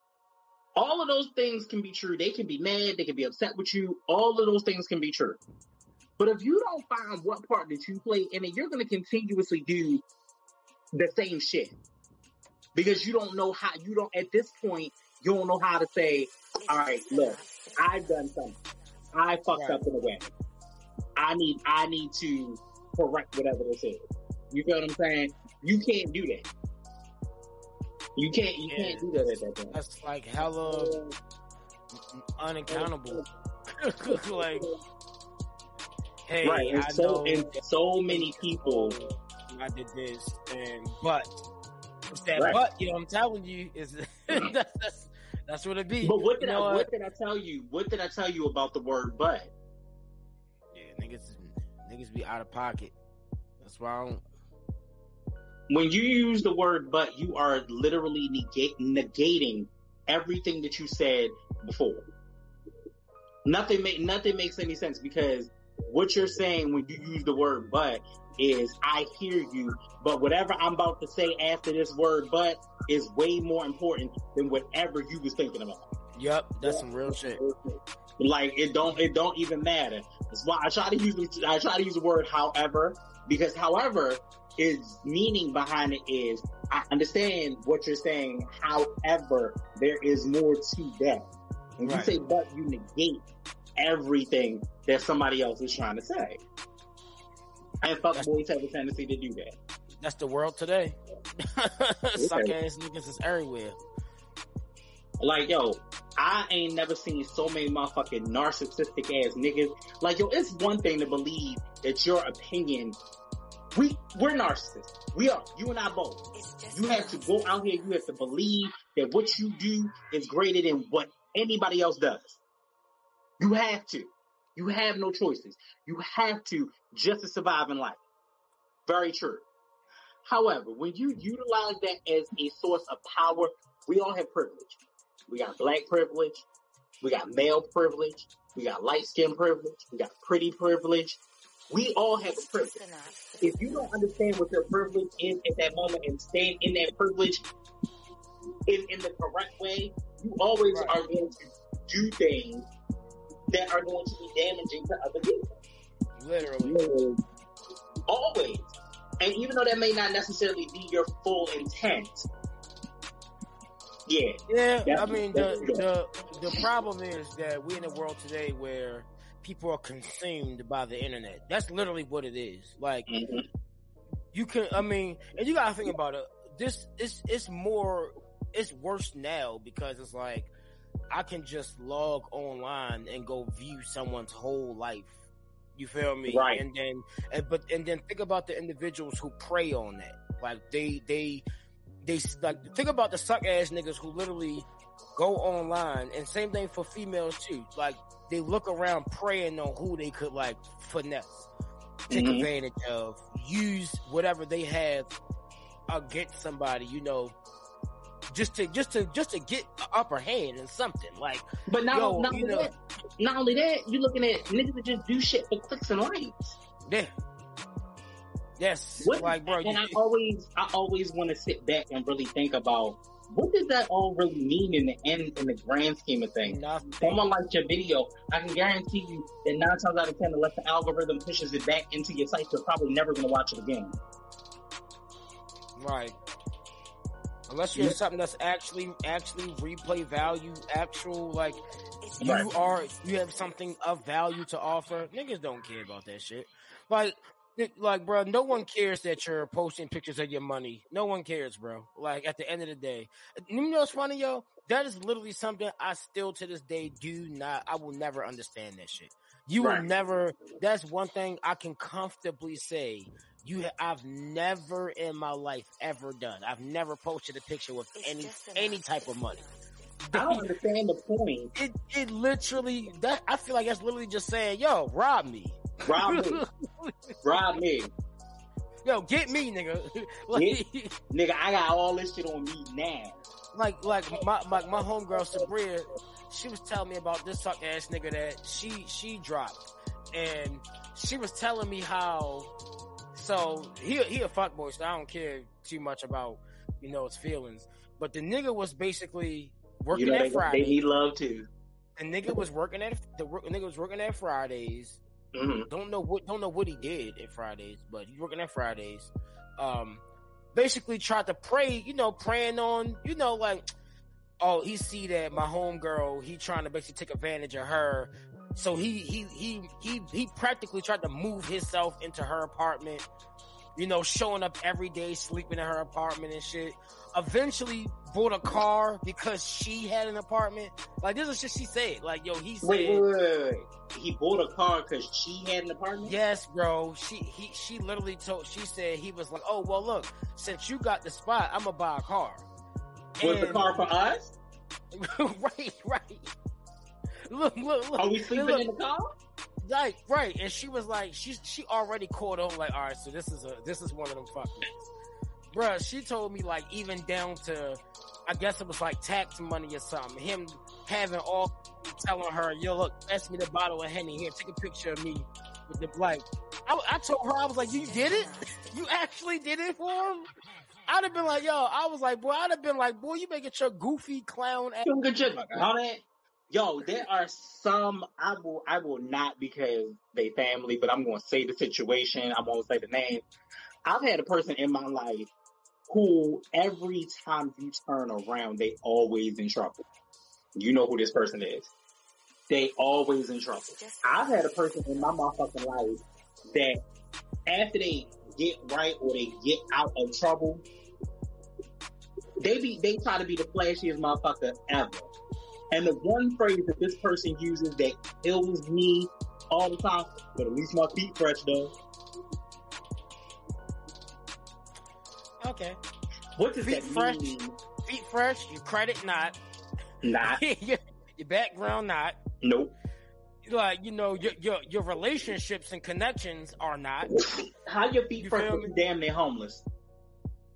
All of those things can be true. They can be mad. They can be upset with you. All of those things can be true. But if you don't find what part that you play in it, you're going to continuously do the same shit. Because you don't know how, you don't, at this point, you don't know how to say, all right, look. I've done something. I fucked Right. up in a way. I need I need to correct whatever this is. You feel what I'm saying? You can't do that. You can't you Yeah. can't do that at that point. That's like hella unaccountable. like, hey, right. And I so know and so many people I did this, and but it's that Right. but. You know, I'm telling you, is that's, that's that's what it be. But what did You I know what did I tell you? What did I tell you about the word but? Yeah, niggas, niggas be out of pocket. That's why I don't. When you use the word but, you are literally negate, negating everything that you said before. Nothing make nothing makes any sense because what you're saying when you use the word but is I hear you, but whatever I'm about to say after this word but is way more important than whatever you was thinking about. Yep, that's some real shit. Like it don't it don't even matter. That's why I try to use I try to use the word however because however is meaning behind it is I understand what you're saying. However, there is more to that. When Right. you say but, you negate everything that somebody else is trying to say. And fuck That's- boys have a tendency to do that. That's the world today. Suck ass niggas is everywhere. Like, yo, I ain't never seen so many motherfucking narcissistic ass niggas. Like, yo, it's one thing to believe that your opinion, we, we're narcissists. We are. You and I both. You have to go out here, you have to believe that what you do is greater than what anybody else does. You have to. You have no choices. You have to just to survive in life. Very true. However, when you utilize that as a source of power, we all have privilege. We got black privilege. We got male privilege. We got light skin privilege. We got pretty privilege. We all have a privilege if you don't understand what your privilege is at that moment and stand in that privilege in, in the correct way, you always Right. are going to do things that are going to be damaging to other people. Literally. Always. And even though that may not necessarily be your full intent, yeah, Yeah, Yeah, I mean the, the the problem is that we're in a world today where people are consumed by the internet. That's literally what it is. Like mhm, you can, I mean, and you gotta think about it. This it's it's more it's worse now because it's like I can just log online and go view someone's whole life. You feel me? Right. And then, and, but and then think about the individuals who prey on that. Like they they they like think about the suck ass niggas who literally go online and same thing for females too. Like they look around preying on who they could like finesse, take Mhm. advantage of, use whatever they have against somebody, you know, just to just to just to get upper hand in something. Like, But not, Yo, not only know- that, not only that, you looking at niggas that just do shit for clicks and likes. yeah, yes, What, like bro, and you, I always, I always want to sit back and really think about what does that all really mean in the end, in the grand scheme of things. nothing. Someone likes your video, I can guarantee you that nine times out of ten, unless the algorithm pushes it back into your site, you're probably never going to watch it again. Right. Unless you have something that's actually actually replay value, actual like you Right. are you have something of value to offer. Niggas don't care about that shit. Like like bro, no one cares that you're posting pictures of your money. No one cares, bro. Like at the end of the day. You know what's funny, yo? That is literally something I still to this day do not I will never understand that shit. You Right. will never that's one thing I can comfortably say you ha- I've never in my life ever done. I've never posted a picture with It's any any type of money. I don't understand the point. It it literally that I feel like that's literally just saying, yo, rob me. Rob me, rob me, yo, get me, nigga. like, nigga. I got all this shit on me now. like like my my, my homegirl Sabria, she was telling me about this suck ass nigga that she she dropped. And she was telling me how so he he a fuckboy, so I don't care too much about, you know, his feelings. But the nigga was basically working You know at Friday. they need love too. the nigga was working at the work- nigga was working at Fridays. Hmm don't know what don't know what he did at Fridays, but he's working at Fridays. Um, basically tried to pray, you know, praying on, you know, like, oh, he see that my homegirl, he trying to basically take advantage of her. So he he he he he practically tried to move himself into her apartment, you know, showing up every day, sleeping in her apartment and shit. Eventually bought a car because she had an apartment. Like this is just she said. Like, yo, he said Wait, wait, wait, wait. He bought a car because she had an apartment. Yes, bro. She he she literally told she said he was like, Oh well look, since you got the spot, I'm gonna buy a car. Was the car for us? right, right. Look, look, look. Are we sleeping look, in the car? Like, right. And she was like, she she already caught on like, all right, so this is a this is one of them fuck niggas. Bruh, she told me like even down to I guess it was like tax money or something. Him having all telling her, yo, look, pass me the bottle of Henny. Here, take a picture of me with the like. I, I told her, I was like, you did it? You actually did it for him? I'd have been like, yo, I was like, boy, I'd have been like, boy, you making your goofy clown ass. Don't get your on it. Yo, there are some I will I will not because they family, but I'm gonna say the situation. I'm gonna say the name. I've had a person in my life who every time you turn around, they always in trouble. You know who this person is. They always in trouble. I've had a person in my motherfucking life that after they get right or they get out of trouble, they be they try to be the flashiest motherfucker ever. And the one phrase that this person uses that kills me all the time, but at least my feet fresh though. Okay. What does Feet that fresh? mean? Feet fresh, your credit not. Not. your, your background not. Nope. Like, you know, your, your your relationships and connections are not. How your feet You fresh feel you damn near homeless?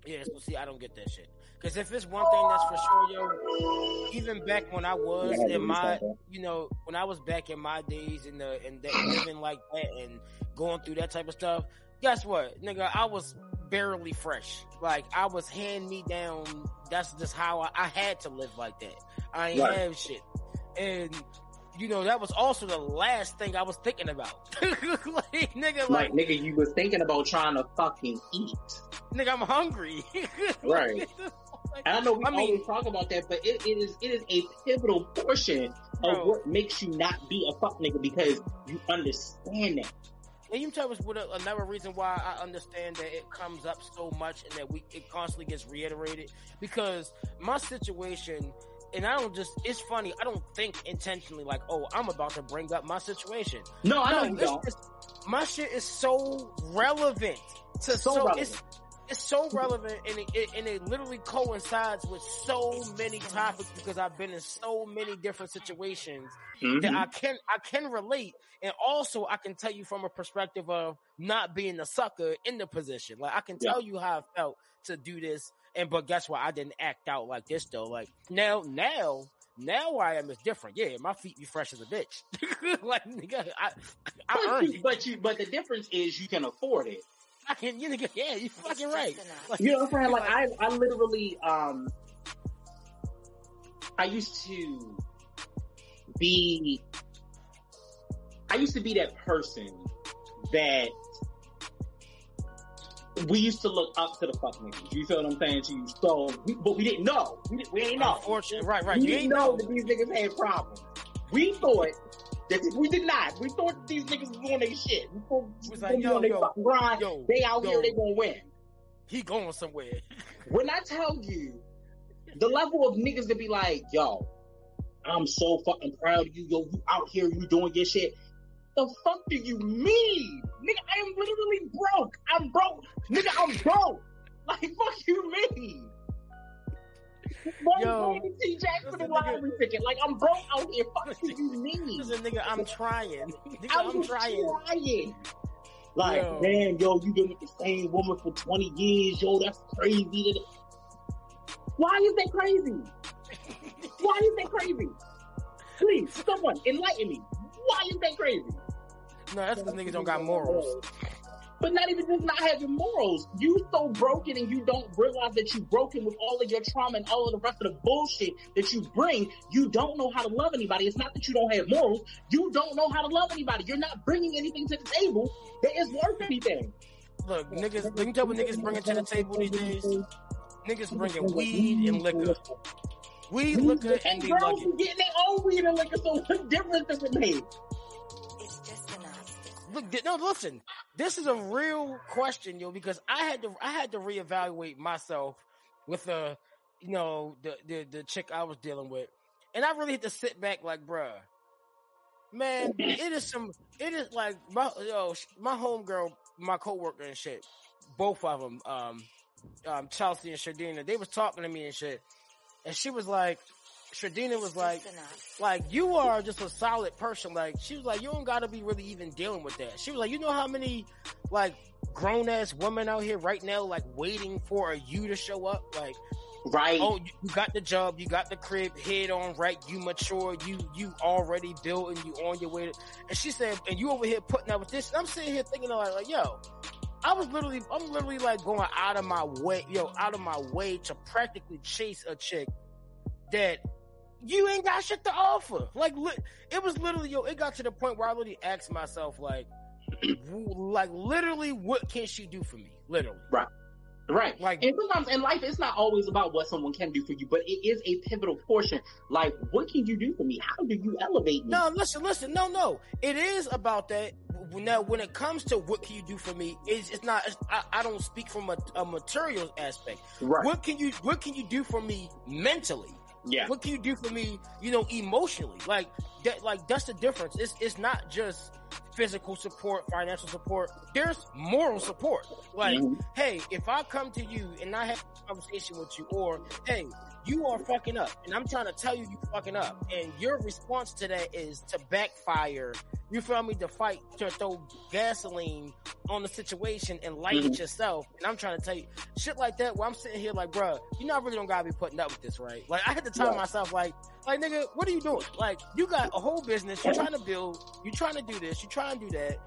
Yeah, so see, I don't get that shit. Because if it's one thing that's for sure, yo, even back when I was Yeah, in my, you know, when I was back in my days in the and that, living like that and going through that type of stuff, guess what, nigga, I was barely fresh. Like I was hand me down. That's just how I, I had to live like that. I ain't Right. have shit, and you know that was also the last thing I was thinking about. like, nigga, Like, like, nigga, you was thinking about trying to fucking eat. nigga, I'm hungry. Right. And I know we I mean- always talk about that, but it, it is it is a pivotal portion of what makes you not be a fuck nigga because you understand that. And you tell us what a- another reason why I understand that it comes up so much and that we it constantly gets reiterated because my situation and I don't just it's funny I don't think intentionally like oh I'm about to bring up my situation No, I No, you don't. just- my shit is so relevant to So so, relevant. it's it's so relevant and it, it and it literally coincides with so many topics because I've been in so many different situations that Mhm. I can I can relate, and also I can tell you from a perspective of not being a sucker in the position. Like I can Yeah. tell you how I felt to do this And but guess what? I didn't act out like this though. Like now, now, now I am is different. Yeah, my feet be fresh as a bitch. like nigga, I, I But earned you, it. but you, but the difference is you can afford it. I can, you nigga, yeah, you fucking right. Like, You know what I'm saying? Like I, I literally, um, I used to be, I used to be that person that we used to look up to the fuck niggas. You feel what I'm saying to you? So, we, but we didn't know. We, didn't- we ain't know. Unfortunately, right, right. We You didn't ain't know know. that these niggas had problems. We thought that we did not. We thought these niggas was doing their shit. We thought Was was like, yo, they yo, fucking grind. yo, they out yo. here, they gonna win. He going somewhere. When I tell you the level of niggas to be like, yo, I'm so fucking proud of you, yo, you out here, you doing your shit. The fuck do you mean? Nigga, I am literally broke. I'm broke. Nigga, I'm broke. Like, fuck you mean? Why Yo, you T Jack for the lottery ticket? Like, I'm broke out here. Fuck do you mean? Listen, nigga, I'm trying. Nigga, I I'm trying. trying. Like, Yo. man, yo, you been with the same woman for 20 years, yo, that's crazy. Why is that crazy? Why is that crazy? Please, someone enlighten me. Why is that crazy? No, that's because niggas don't got morals. But not even just not having morals. You so broken and you don't realize that you broken with all of your trauma and all of the rest of the bullshit that you bring. You don't know how to love anybody. It's not that you don't have morals. You don't know how to love anybody. You're not bringing anything to the table that is worth anything. Look, niggas, let me tell what niggas bringing to the table these days. Niggas bringing weed and liquor. Weed, liquor, and and girls be getting their own weed and liquor. So what difference does it make? Look, no, listen. This is a real question, yo, because I had to, I had to reevaluate myself with the, you know, the the the chick I was dealing with, and I really had to sit back, like, bruh, man, it is some, it is like my, yo, my homegirl, my coworker and shit, both of them, um, um, Chelsea and Shardina, they was talking to me and shit, and she was like, Shardina was like, enough. like you are just a solid person. Like she was like, you don't gotta be really even dealing with that. She was like, you know how many like grown ass women out here right now, like waiting for a you to show up. Like, Right. oh, you you got the job, you got the crib, head on right, you mature, you you already built, and you on your way. To, and she said, and you over here putting up with this. And I'm sitting here thinking like, like, yo. I was literally, I'm literally like going out of my way, yo, out of my way to practically chase a chick that you ain't got shit to offer. Like, li- it was literally, yo, it got to the point where I literally asked myself, like, like, literally, what can she do for me? Literally. Right. Right. Like- and sometimes in life, it's not always about what someone can do for you, but it is a pivotal portion. Like, what can you do for me? How do you elevate me? No, listen, listen, no, no. It is about that. Now, when it comes to what can you do for me, it's, it's not. It's, I, I don't speak from a, a material aspect. Right. What can you What can you do for me mentally? Yeah. What can you do for me, you know, emotionally? Like that like that's the difference. It's it's not just physical support, financial support. There's moral support. Like, Mhm. hey, if I come to you and I have a conversation with you, or hey, you are fucking up, and I'm trying to tell you you fucking up, and your response to that is to backfire. You feel me? To fight, to throw gasoline on the situation and light it yourself. And I'm trying to tell you shit like that. Where I'm sitting here like, bruh, you not really don't gotta be putting up with this, right? Like, I had to tell Right. myself, like, like nigga, what are you doing? Like, you got a whole business. You're trying to build. You're trying to do this. You're trying to do that,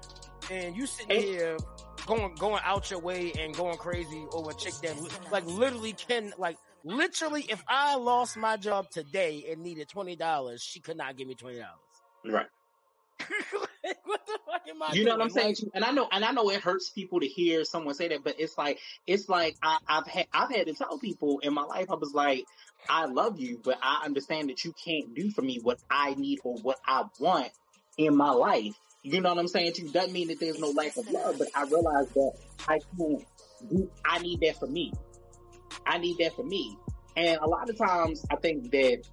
and you sitting here going going out your way and going crazy over a chick that like literally can like literally if I lost my job today and needed twenty dollars, she could not give me twenty dollars. Right. what the fuck am I You know what I'm saying? Like. And I know, and I know it hurts people to hear someone say that, but it's like, it's like I, I've had, I've had to tell people in my life, I was like, I love you, but I understand that you can't do for me what I need or what I want in my life. You know what I'm saying? Too doesn't mean that there's no lack of love, but I realize that I can't do. I need that for me. I need that for me. And a lot of times, I think that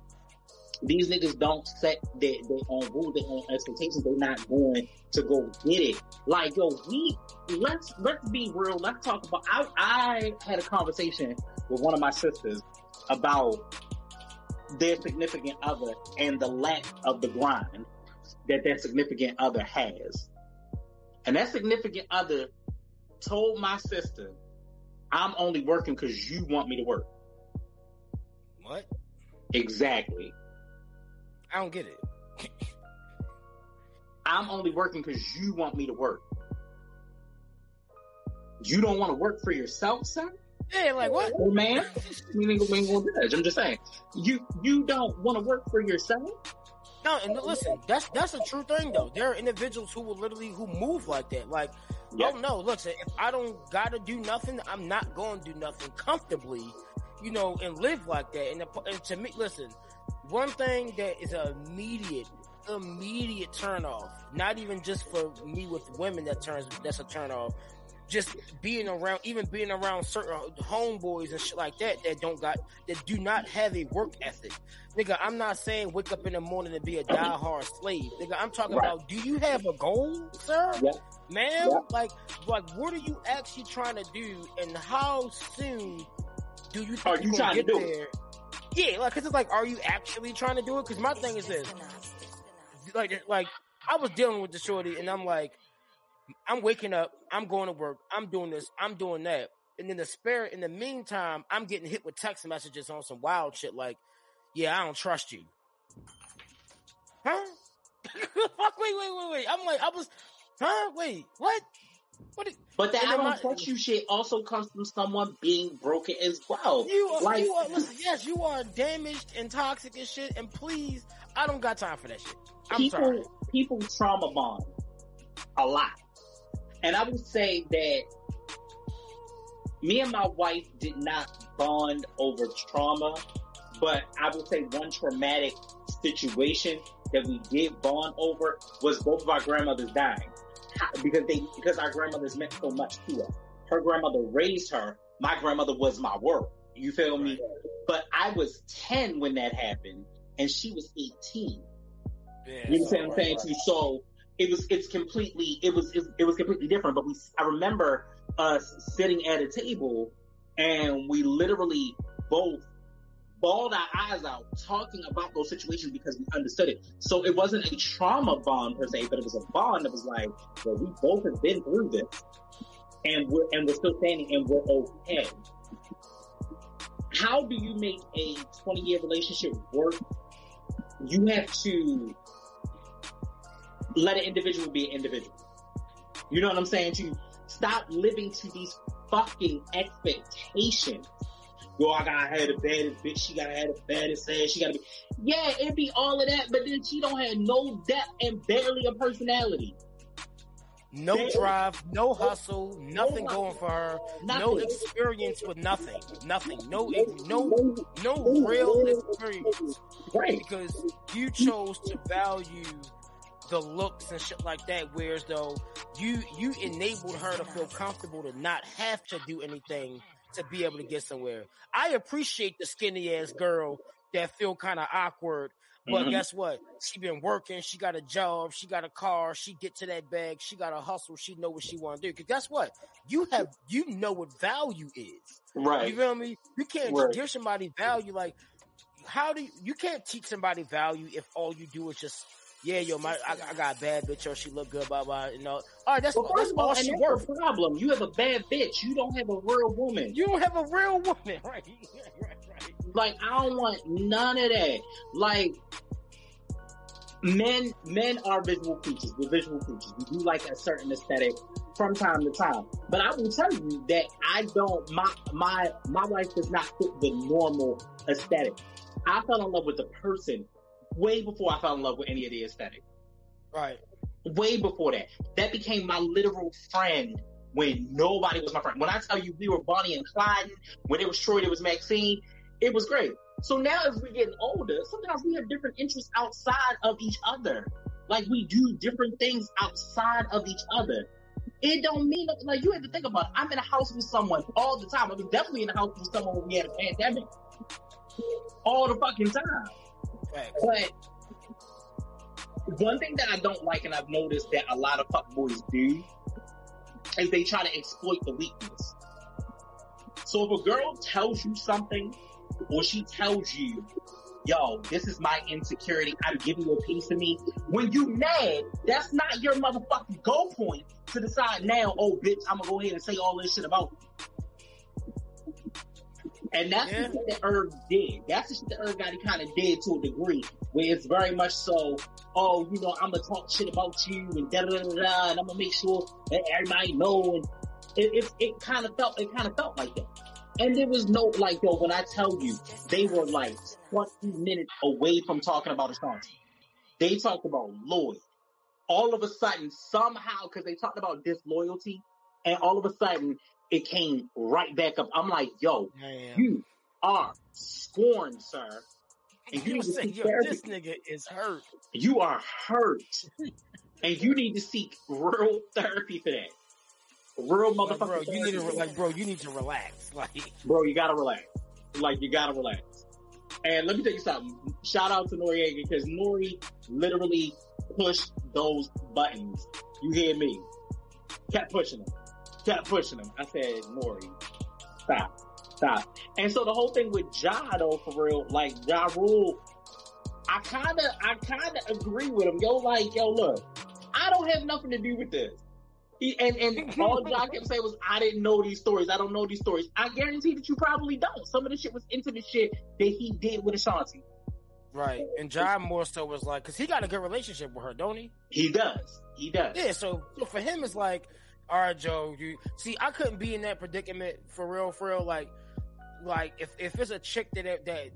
these niggas don't set their, their own rules, their own expectations. They're not going to go get it. Like, yo, we let's let's be real. Let's talk about. I I had a conversation with one of my sisters about their significant other and the lack of the grind that their significant other has. And that significant other told my sister, I'm only working because you want me to work. What? Exactly. I don't get it. I'm only working because you want me to work. You don't want to work for yourself, sir? Yeah, like what? Oh man, we ain't we ain't gonna judge. I'm just saying, you you don't want to work for yourself. No, and listen, that's that's a true thing though. There are individuals who will literally who move like that. Like, Yeah. oh no, listen, if I don't gotta do nothing, I'm not going to do nothing comfortably, you know, and live like that. And, the, and to me, listen, one thing that is an immediate, immediate turn off. Not even just for me with women that turns that's a turn off. Just being around, even being around certain homeboys and shit like that that don't got that do not have a work ethic. Nigga, I'm not saying wake up in the morning and be a diehard slave. Nigga, I'm talking Right. about do you have a goal, sir? Yeah. Man, Yeah. like, like, what are you actually trying to do, and how soon do you think Are you're you gonna trying to get do it? there? Yeah, like, cause it's like, are you actually trying to do it? Cause my thing is this, like, like, I was dealing with the shorty, and I'm like, I'm waking up, I'm going to work, I'm doing this, I'm doing that, and then the spirit, in the meantime, I'm getting hit with text messages on some wild shit, like, yeah, I don't trust you, huh? Fuck, wait, wait, wait, wait. I'm like, I was, huh? Wait, what? What? Is, But that I don't my- trust you shit also comes from someone being broken as well. you are, like you are, listen, yes, you are damaged and toxic and shit, and please, I don't got time for that shit. I'm people sorry. people trauma bond a lot. And I would say that me and my wife did not bond over trauma, but I would say one traumatic situation that we did bond over was both of our grandmothers dying. Because they because our grandmothers meant so much to us. Her grandmother raised her. My grandmother was my world. You feel me? But I was 10 when that happened and she was 18. Yeah, You know what I'm right, saying right. to you? So it was, it's completely, it was, it, it was completely different. But we, I remember us sitting at a table and we literally both bawled our eyes out talking about those situations because we understood it. So it wasn't a trauma bond per se, but it was a bond that was like, well, we both have been through this and we're, and we're still standing and we're okay. How do you make a 20 year relationship work? You have to let an individual be an individual. You know what I'm saying? To stop living to these fucking expectations. Yo, I gotta have the baddest bitch. She gotta have the baddest ass. She gotta be. Yeah, it be all of that, but then she don't have no depth and barely a personality. No drive, no oh, hustle, nothing hustle. going for her, no experience with nothing, nothing, no, no, no real experience. Right. because you chose to value the looks and shit like that, whereas though you you enabled her to feel comfortable to not have to do anything to be able to get somewhere. I appreciate the skinny ass girl that feel kind of awkward, but Mhm. guess what? She been working, she got a job, she got a car, she get to that bag, she got a hustle, she know what she want to do. Cause guess what? You have you know what value is. Right. You feel me? You can't Right. give somebody value. Like, how do you, you can't teach somebody value if all you do is just, yeah, yo, my, I, I got a bad bitch, or she look good, blah, blah, you know. All right, that's, Well, first of all, all and she that's worth. problem. You have a bad bitch. You don't have a real woman. You don't have a real woman, right? right, right. Like I don't want none of that. Like men, men are visual creatures. We're visual creatures. We do like a certain aesthetic from time to time. But I will tell you that I don't. My my my wife does not fit the normal aesthetic. I fell in love with the person way before I fell in love with any of the aesthetic. Right. Way before that, that became my literal friend. When nobody was my friend. When I tell you we were Bonnie and Clyde, when it was Troy, it was Maxine. It was great. So now as we're getting older, sometimes we have different interests outside of each other. Like we do different things outside of each other. It don't mean like you have to think about it. I'm in a house with someone all the time. I was definitely in a house with someone when we had a pandemic. All the fucking time. But one thing that I don't like, and I've noticed that a lot of fuckboys do, is they try to exploit the weakness. So if a girl tells you something, or she tells you, yo, this is my insecurity, I'm giving you a piece of me, when you mad, that's not your motherfucking goal point to decide now, oh bitch, I'm gonna go ahead and say all this shit about you. And that's Yeah. the shit that Irv did. That's the shit that Irv Gotti kind of did to a degree, where it's very much so, oh, you know, I'm gonna talk shit about you and da da da da, and I'm gonna make sure that everybody know. And it it, it kind of felt it kind of felt like that. And there was no like, yo, when I tell you, they were like 20 minutes away from talking about Ashanti. They talked about Lloyd. All of a sudden, somehow, because they talked about disloyalty, and all of a sudden, it came right back up. I'm like, yo, Man. you are scorned, sir. And you need to say, seek yo, therapy. this nigga is hurt. You are hurt. and you need to seek real therapy for that. Real Like, bro, you need to like, bro, you need to relax. Like, bro, you gotta relax. Like you gotta relax. And let me tell you something. Shout out to Noreaga because NORE literally pushed those buttons. You hear me? Kept pushing them. Kept pushing them. I said, NORE, stop, stop. And so the whole thing with Ja though, for real, like Ja Rule, I kinda, I kinda agree with him. Yo, like, yo, look, I don't have nothing to do with this. He, and and all Ja kept saying was, I didn't know these stories. I don't know these stories. I guarantee that you probably don't. Some of the shit was intimate shit that he did with Ashanti. right. And Ja more so was like, cause he got a good relationship with her, don't he? He does. He does. Yeah. So, so for him, it's like, all right, Joe, you see, I couldn't be in that predicament for real, for real. Like, like if, if it's a chick that, that,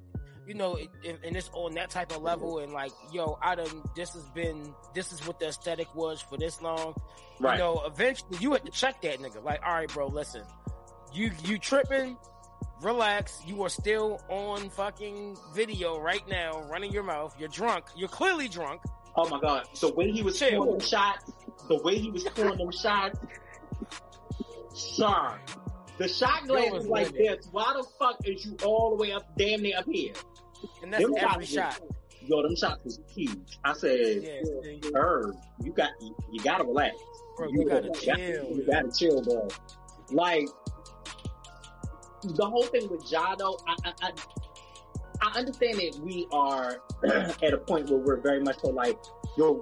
you know, if, and it's on that type of level and like, yo, I done, this has been, this is what the aesthetic was for this long. Right. You know, eventually you had to check that nigga. Like, all right, bro, listen, you, you tripping, relax. You are still on fucking video right now, running your mouth. You're drunk. You're clearly drunk. Oh my god. So when he was them shots, the way he was scoring them shots, sir. The shot glass is like this. Why the fuck is you all the way up, damn near up here? And that's Them every shot. was- Yo, them shots was huge. I said. Irv, you got, you, you gotta relax. Bro, you gotta chill. You gotta chill, bro. Like the whole thing with Jado, I, I, I, I understand that we are at a point where we're very much so like, yo,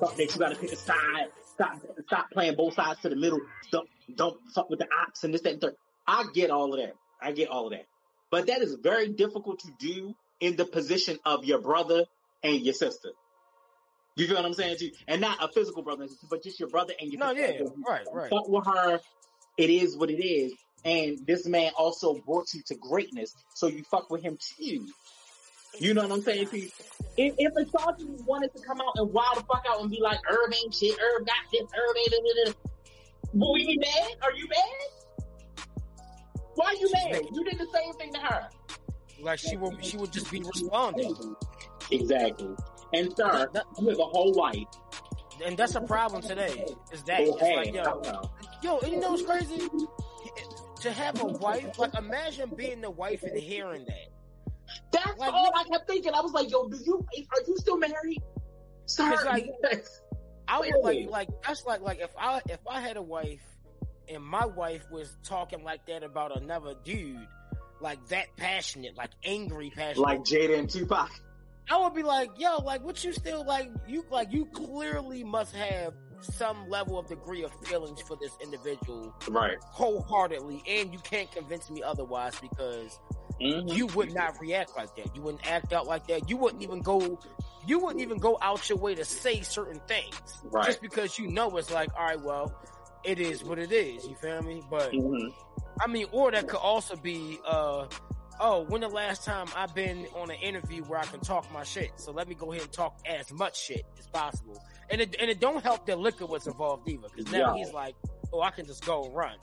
fuck that, you gotta pick a side. Stop, stop playing both sides to the middle. Don't, don't fuck with the ops and this, that, and third. I get all of that. I get all of that. But that is very difficult to do in the position of your brother and your sister. You feel what I'm saying to you? And not a physical brother and sister, but just your brother and your No, sister. yeah, right, right. Fuck with her. It is what it is. And this man also brought you to greatness, so you fuck with him too. You know what I'm saying you? If, if Ashanti wanted to come out and wild the fuck out and be like, Irv ain't shit, Irv got this, Irv ain't da. Will we be mad? Are you mad? Why are you mad? You did the same thing to her. Like she will, she would just be responding, Exactly. And sir, you have a whole wife. and that's a problem today. Is that it's hey, like, yo, yo, and you know what's crazy? To have a wife, like imagine being the wife and hearing that. That's Like, all I kept thinking. I was like, yo, do you, are you still married? It's like- yes. I would Really? like, like that's like, like if I if I had a wife and my wife was talking like that about another dude, like that passionate, like angry passionate, like Jada and Tupac. I would be like, yo, like, what you still like? You like, you clearly must have some level of degree of feelings for this individual Right. wholeheartedly, and you can't convince me otherwise because Mm-hmm. you would not react like that. You wouldn't act out like that. You wouldn't even go. You wouldn't even go out your way to say certain things Right. just because you know it's like, all right, well, it is what it is. You feel me? But hmm I mean, or that could also be, uh, oh, when the last time I've been on an interview where I can talk my shit? So let me go ahead and talk as much shit as possible. And it, and it don't help that liquor was involved either, because now Yeah. he's like, oh, I can just go and run.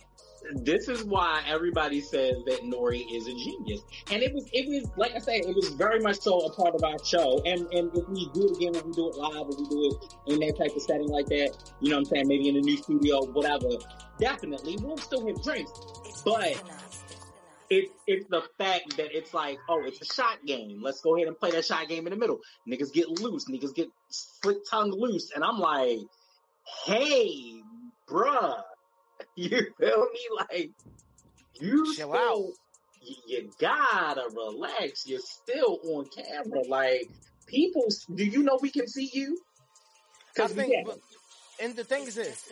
This is why everybody says that NORE is a genius, and it was it was like I said, it was very much so a part of our show. And and if we do it again, when we do it live, or we do it in that type of setting like that, you know what I'm saying? Maybe in a new studio, whatever. Definitely, we'll still have drinks. But it's it's the fact that it's like, oh, it's a shot game. Let's go ahead and play that shot game in the middle. Niggas get loose. Niggas get slick tongue loose. And I'm like, hey, bruh, you feel me? Like, you Chill still, out. You, you gotta relax. You're still on camera. Like, people, do you know we can see you? Cause we think, can. but, and the thing is this,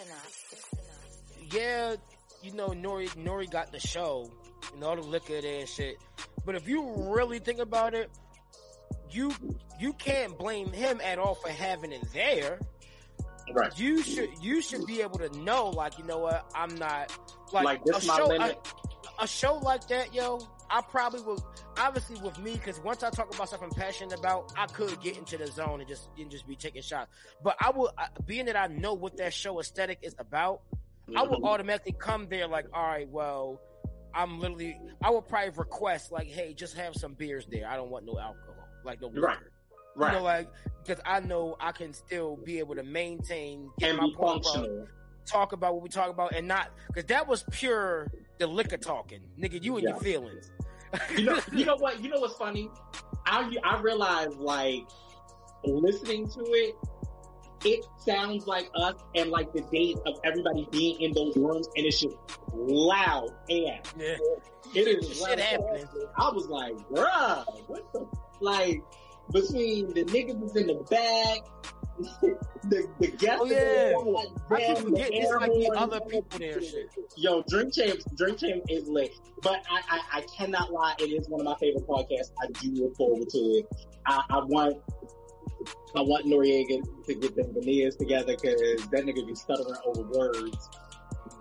yeah, you know, NORE, NORE got the show and all the liquor there and shit. But if you really think about it, you you can't blame him at all for having it there. Right. You should you should be able to know, like you know what, I'm not like, Like, this a my show. A, a show like that, yo, I probably would Obviously, with me, because once I talk about something I'm passionate about, I could get into the zone and just and just be taking shots. But I will, being that I know what that show aesthetic is about, I would Mhm. automatically come there like, all right, well, I'm literally, I would probably request like, hey, just have some beers there. I don't want no alcohol, like no liquor. Right. Right. You know, like because I know I can still be able to maintain, get and my be point across, talk about what we talk about, and not because that was pure the liquor talking, nigga. You and your feelings. You know, you know what? You know what's funny? I I realize like listening to it, it sounds like us and like the days of everybody being in those rooms, and it's just loud and Yeah. it is Shit happening. I was like, bruh, what the like between the niggas that's in the back, the the guests. Oh, yeah. like I keep the forgetting it's like the other people there shit. Yo, Drink Champs, Drink Champ is lit. But I, I, I cannot lie, it is one of my favorite podcasts. I do look forward to it. I, I want, I want Noreaga to get them veneers together because that nigga be stuttering over words.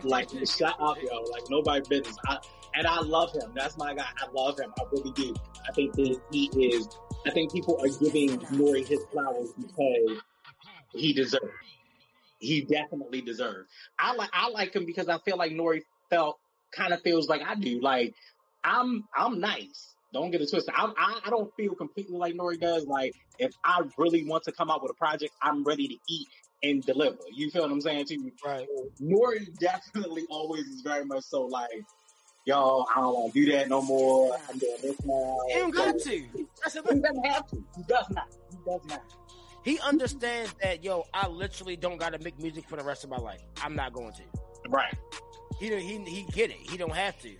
Like, shut up, yo. Like, nobody business. I, and I love him. That's my guy. I love him. I really do. I think that he is, I think people are giving NORE his flowers because he deserves. He definitely deserves. I like I like him because I feel like NORE felt kind of feels like I do. Like I'm I'm nice. Don't get it twisted. I'm, I I don't feel completely like NORE does. Like if I really want to come out with a project, I'm ready to eat and deliver. You feel what I'm saying to you? Right. NORE definitely always is very much so like, yo, I don't want to do that no more. I'm doing this now. He don't got to. That's He doesn't have to. He does not. He does not. He understands that, yo, I literally don't got to make music for the rest of my life. I'm not going to. Right. He he he get it. He don't have to.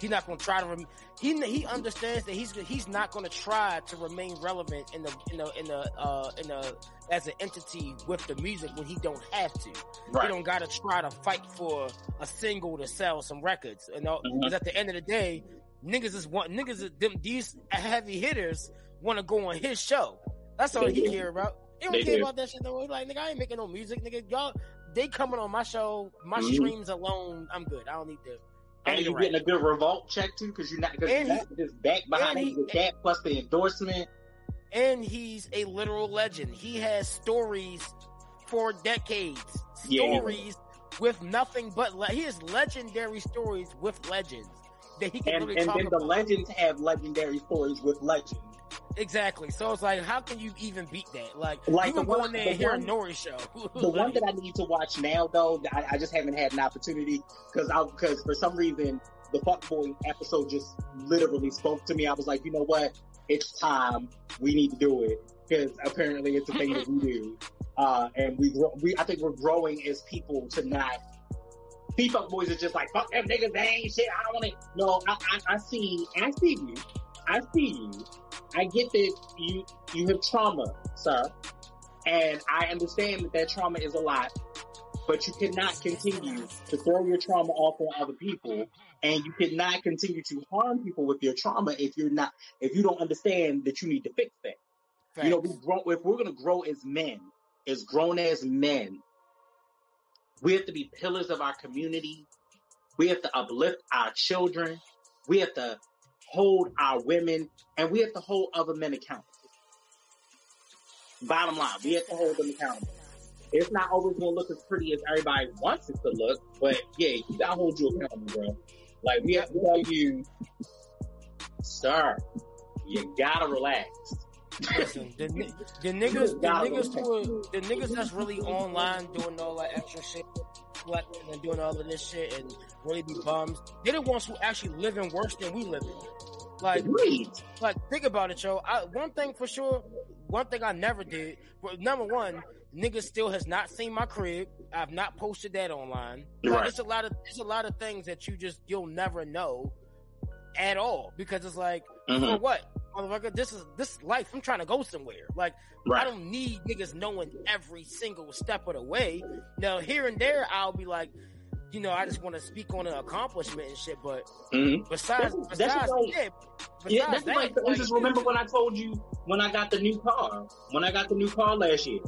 He's not going to try to. Rem- he he understands that he's he's not going to try to remain relevant in the in the in the uh in the as an entity with the music when he don't have to. He don't got to try to fight for a single to sell some records. You know, Mhm. because at the end of the day, niggas is want niggas is them these heavy hitters want to go on his show. That's all They he do. care about. He don't They care do. about that shit though. He like nigga, I ain't making no music, nigga. Y'all, they coming on my show, my Mhm. streams alone. I'm good. I don't need to. And you're getting a good revolt check too, because you're not because And you're he- not just back behind and it he- with that plus the endorsement. and he's a literal legend. He has stories for decades. Yeah. Stories with nothing but le- he has legendary stories with legends that he can And really and then the legends have legendary stories with legends. Exactly. So it's like, how can you even beat that? Like, Like you the can go in there the and hear a NORE show. The one that I need to watch now though, I, I just haven't had an opportunity because I because for some reason the fuckboy episode just literally spoke to me. I was like, you know what? It's time. We need to do it because apparently it's a thing that we do. Uh, and we grow, we I think we're growing as people to not. These fuck boys are just like fuck them niggas. They ain't shit. I don't want it. No, I, I I see. I see you. I see you. I get that you you have trauma, sir. And I understand that that trauma is a lot, but you cannot continue to throw your trauma off on other people, and you cannot continue to harm people with your trauma if you're not, if you don't understand that you need to fix that. You know, we grow, if we're gonna grow as men, as grown as men, we have to be pillars of our community. We have to uplift our children. We have to hold our women, and we have to hold other men accountable. Bottom line, we have to hold them accountable. It's not always gonna look as pretty as everybody wants it to look, but yeah, you gotta hold you accountable, bro. Like we have to tell you, sir, you gotta relax. Listen, the, the niggas, the niggas who are, the niggas that's really online doing all that extra shit, collecting and doing all of this shit and really be bums. They're the ones who actually living worse than we living. Like, Agreed. like think about it, yo. I, one thing for sure, one thing I never did. Well, number one, niggas still has not seen my crib. I've not posted that online. Like, Right. It's a lot of it's a lot of things that you just you'll never know at all because it's like for Mhm. what, motherfucker? This is this is life. I'm trying to go somewhere. Like I don't need niggas knowing every single step of the way. Now here and there, I'll be like, you know, I just want to speak on an accomplishment and shit. But Mhm. besides, That's- that's besides, like- yeah, besides Yeah, that's that, like, like, remember when I told you when I got the new car? When I got the new car last year,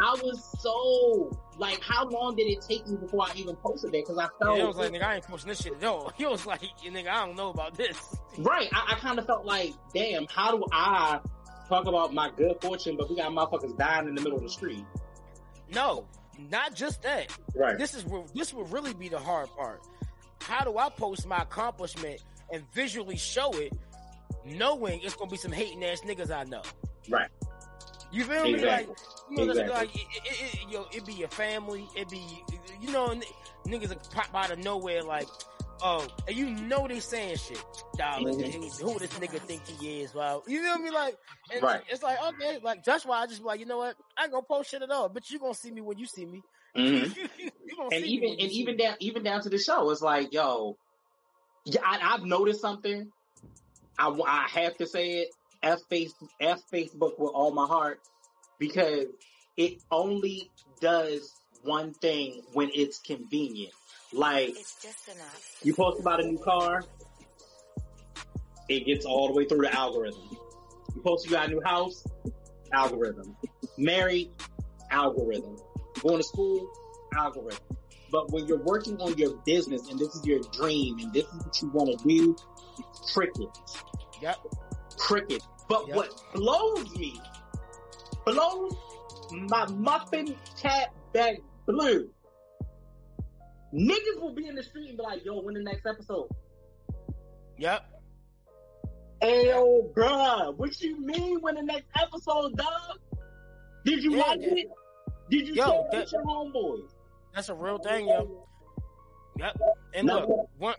I was so like, how long did it take me before I even posted that? Because I felt Yeah, it was like, nigga, I ain't posting this shit at all. He was like, nigga, I don't know about this. right. I, I kind of felt like, damn, how do I talk about my good fortune, but we got motherfuckers dying in the middle of the street? No, not just that. Right. This is where- this would really be the hard part. How do I post my accomplishment and visually show it, knowing it's gonna be some hating ass niggas I know? Right. You feel me? Like, you know, Exactly. like it, it, it, yo, it be your family, it be, you know, n- niggas that pop out of nowhere like, oh, and you know they saying shit. Dog, Mhm. who, who this nigga think he is? Wow, you feel me? Like, Right. it's like okay, like that's why I just be like, you know what? I ain't gonna post shit at all, but you gonna see me when you see me. Mhm. you and even and even down even down to the show, it's like, yo, yeah, I, I've noticed something. I, I have to say it. F face F Facebook with all my heart because it only does one thing when it's convenient. Like It's just enough. you post about a new car, it gets all the way through the algorithm. You post you got a new house, algorithm. Married, algorithm. Going to school, algorithm. But when you're working on your business and this is your dream and this is what you want to do, crickets, Yep. cricket. But Yep. what blows me, blows my muffin cat back blue. Niggas will be in the street and be like, yo, when the next episode? Yep. Ayo, bruh, what you mean when the next episode, dog? Did you Yeah, like yeah. it? Did you Yo, share that- with your homeboys? That's a real thing, yo. Yep. And No. look, one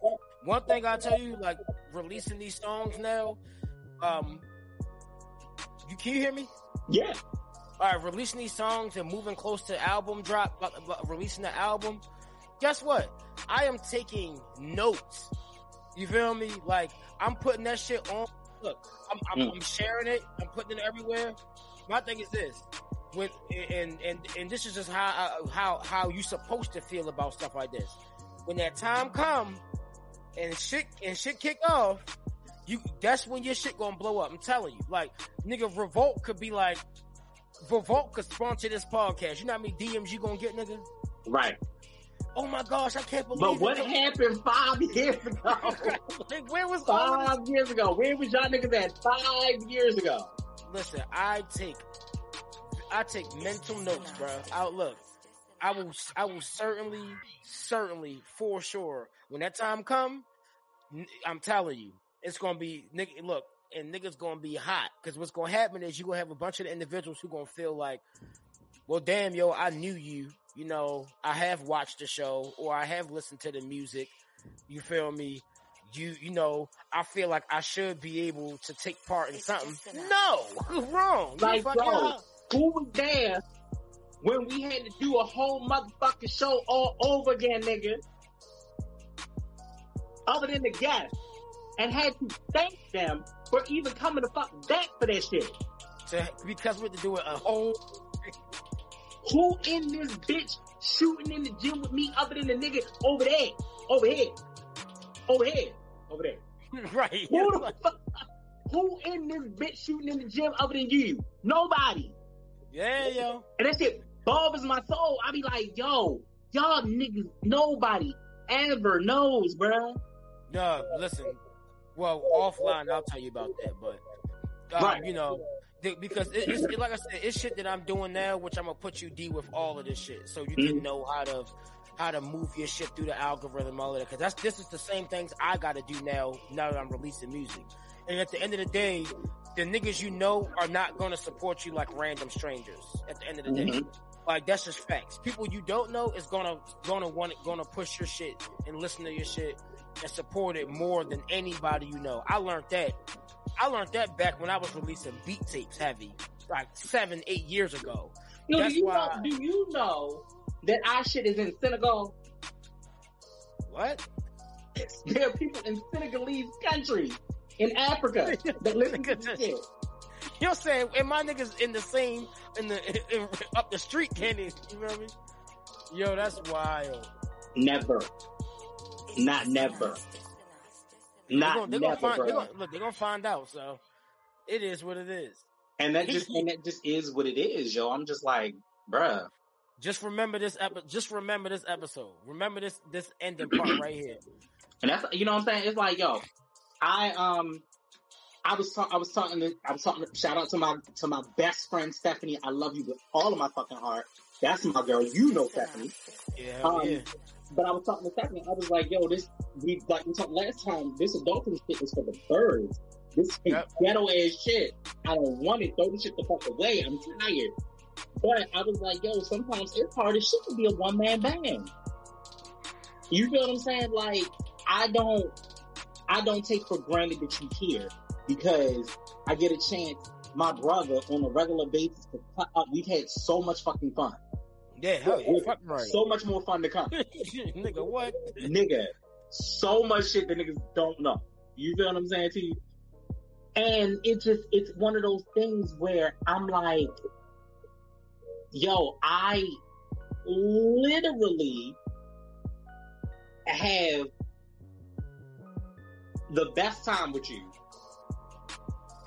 one thing I tell you, like releasing these songs now, um, you can you hear me? Yeah. All right, releasing these songs and moving close to album drop, like, like, releasing the album. Guess what? I am taking notes. You feel me? Like I'm putting that shit on. Look, I'm, I'm, Mm. I'm sharing it. I'm putting it everywhere. My thing is this: when and and and this is just how how how you supposed to feel about stuff like this. When that time come and shit and shit kick off, you that's when your shit gonna blow up. I'm telling you. Like nigga, Revolt could be like Could sponsor this podcast. You know how many DMs you gonna get, nigga? Right. Oh my gosh, I can't believe But it. what happened five years ago? like, where was all of this? five years ago. Where was y'all niggas at five years ago? Listen, I take I take mental notes, bro. I look, I will I will certainly, certainly, for sure, when that time come, I'm telling you, it's gonna be nigga. Look, and niggas gonna be hot because what's gonna happen is you gonna have a bunch of individuals who gonna feel like, well, damn, yo, I knew you. You know, I have watched the show or I have listened to the music. You feel me? You, you know, I feel like I should be able to take part in It's something. No, wrong. Like, fucking bro, up. who was there when we had to do a whole motherfucking show all over again, nigga? Other than the guests. And had to thank them for even coming to fuck back for that shit. To, because we had to do it a whole Who in this bitch shooting in the gym with me other than the nigga over there? Over here. Over here. Over there. right. Who the fuck? Who in this bitch shooting in the gym other than you? Nobody. Yeah, yo. And that shit bothers my soul. I be like, yo, y'all niggas, nobody ever knows, bruh. No, listen. Well, offline, I'll tell you about that. But um, Right. you know, th- because it, it's it, like I said, it's shit that I'm doing now, which I'm gonna put you D with all of this shit, so you can Mhm. know how to how to move your shit through the algorithm, all of that. Because that's this is the same things I got to do now. Now that I'm releasing music, and at the end of the day, the niggas you know are not gonna support you like random strangers. At the end of the day. Mhm. Like that's just facts. People you don't know is gonna gonna want gonna push your shit and listen to your shit and support it more than anybody you know. I learned that. I learned that back when I was releasing beat tapes heavy, like seven, eight years ago. That's do you know, do you know that our shit is in Senegal? What? There are people in Senegalese country in Africa that listen to this shit. You know what I'm saying? And my niggas in the same in the in, up the street, can you? You know what I mean? Yo, that's wild. Never. Not never. They're Not gonna, they're never, gonna find, they're gonna, look, they're gonna find out. So it is what it is. And that just and that just is what it is, yo. I'm just like, bruh. Just remember this epi- Just remember this episode. Remember this this ending part right here. And that's you know what I'm saying. It's like, yo, I um, I was ta- I was talking to I was talking. Shout out to my to my best friend Stephanie. I love you with all of my fucking heart. That's my girl. You know Stephanie. Yeah, Um, yeah. But I was talking to Stephanie. I was like, yo, this we like we talked last time. This adultery shit is for the birds. This is Yep. ghetto ass shit. I don't want it. Throw the shit the fuck away. I'm tired. But I was like, yo, sometimes it's hard as shit to be a one man band. You feel what I'm saying? Like, I don't, I don't take for granted that you here because I get a chance. My brother on a regular basis to cut up. We've had so much fucking fun. Yeah, hell yeah. With Fuck right. So much more fun to come. Nigga, what? nigga, so much shit that niggas don't know. You feel what I'm saying to you? And it just, it's one of those things where I'm like, yo, I literally have the best time with you.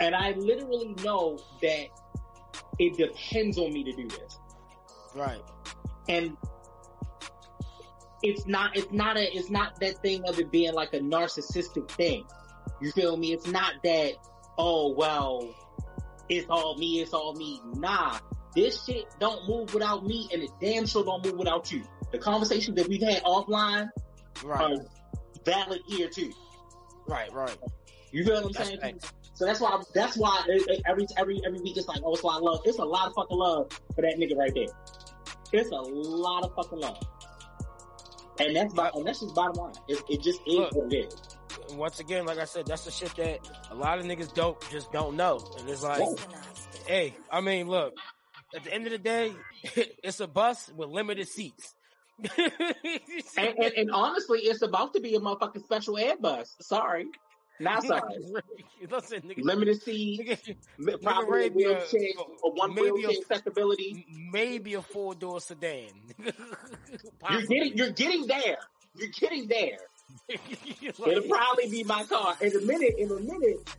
And I literally know that it depends on me to do this Right. And it's not it's not a it's not that thing of it being like a narcissistic thing. You feel me? It's not that oh well it's all me it's all me. Nah this shit don't move without me and it damn sure don't move without you. The conversations that we've had offline Right. are valid here too. Right, right. you feel what i'm That's saying? so that's why that's why every every every week it's like oh it's a lot of love it's a lot of fucking love for that nigga right there it's a lot of fucking love and that's bo- and that's just bottom line it, it just is Look. what it is once again, like I said, that's the shit that a lot of niggas don't just don't know. And it's like, Yeah. hey, I mean, look, at the end of the day, it's a bus with limited seats. and, and, and honestly it's about to be a motherfucking special ed bus sorry sorry Listen, nigga, limited nigga, probably ready a to a- wheelchair one maybe a- accessibility maybe a four door sedan. you're getting you're getting there you're getting there It'll probably be my car. In a minute, in a minute,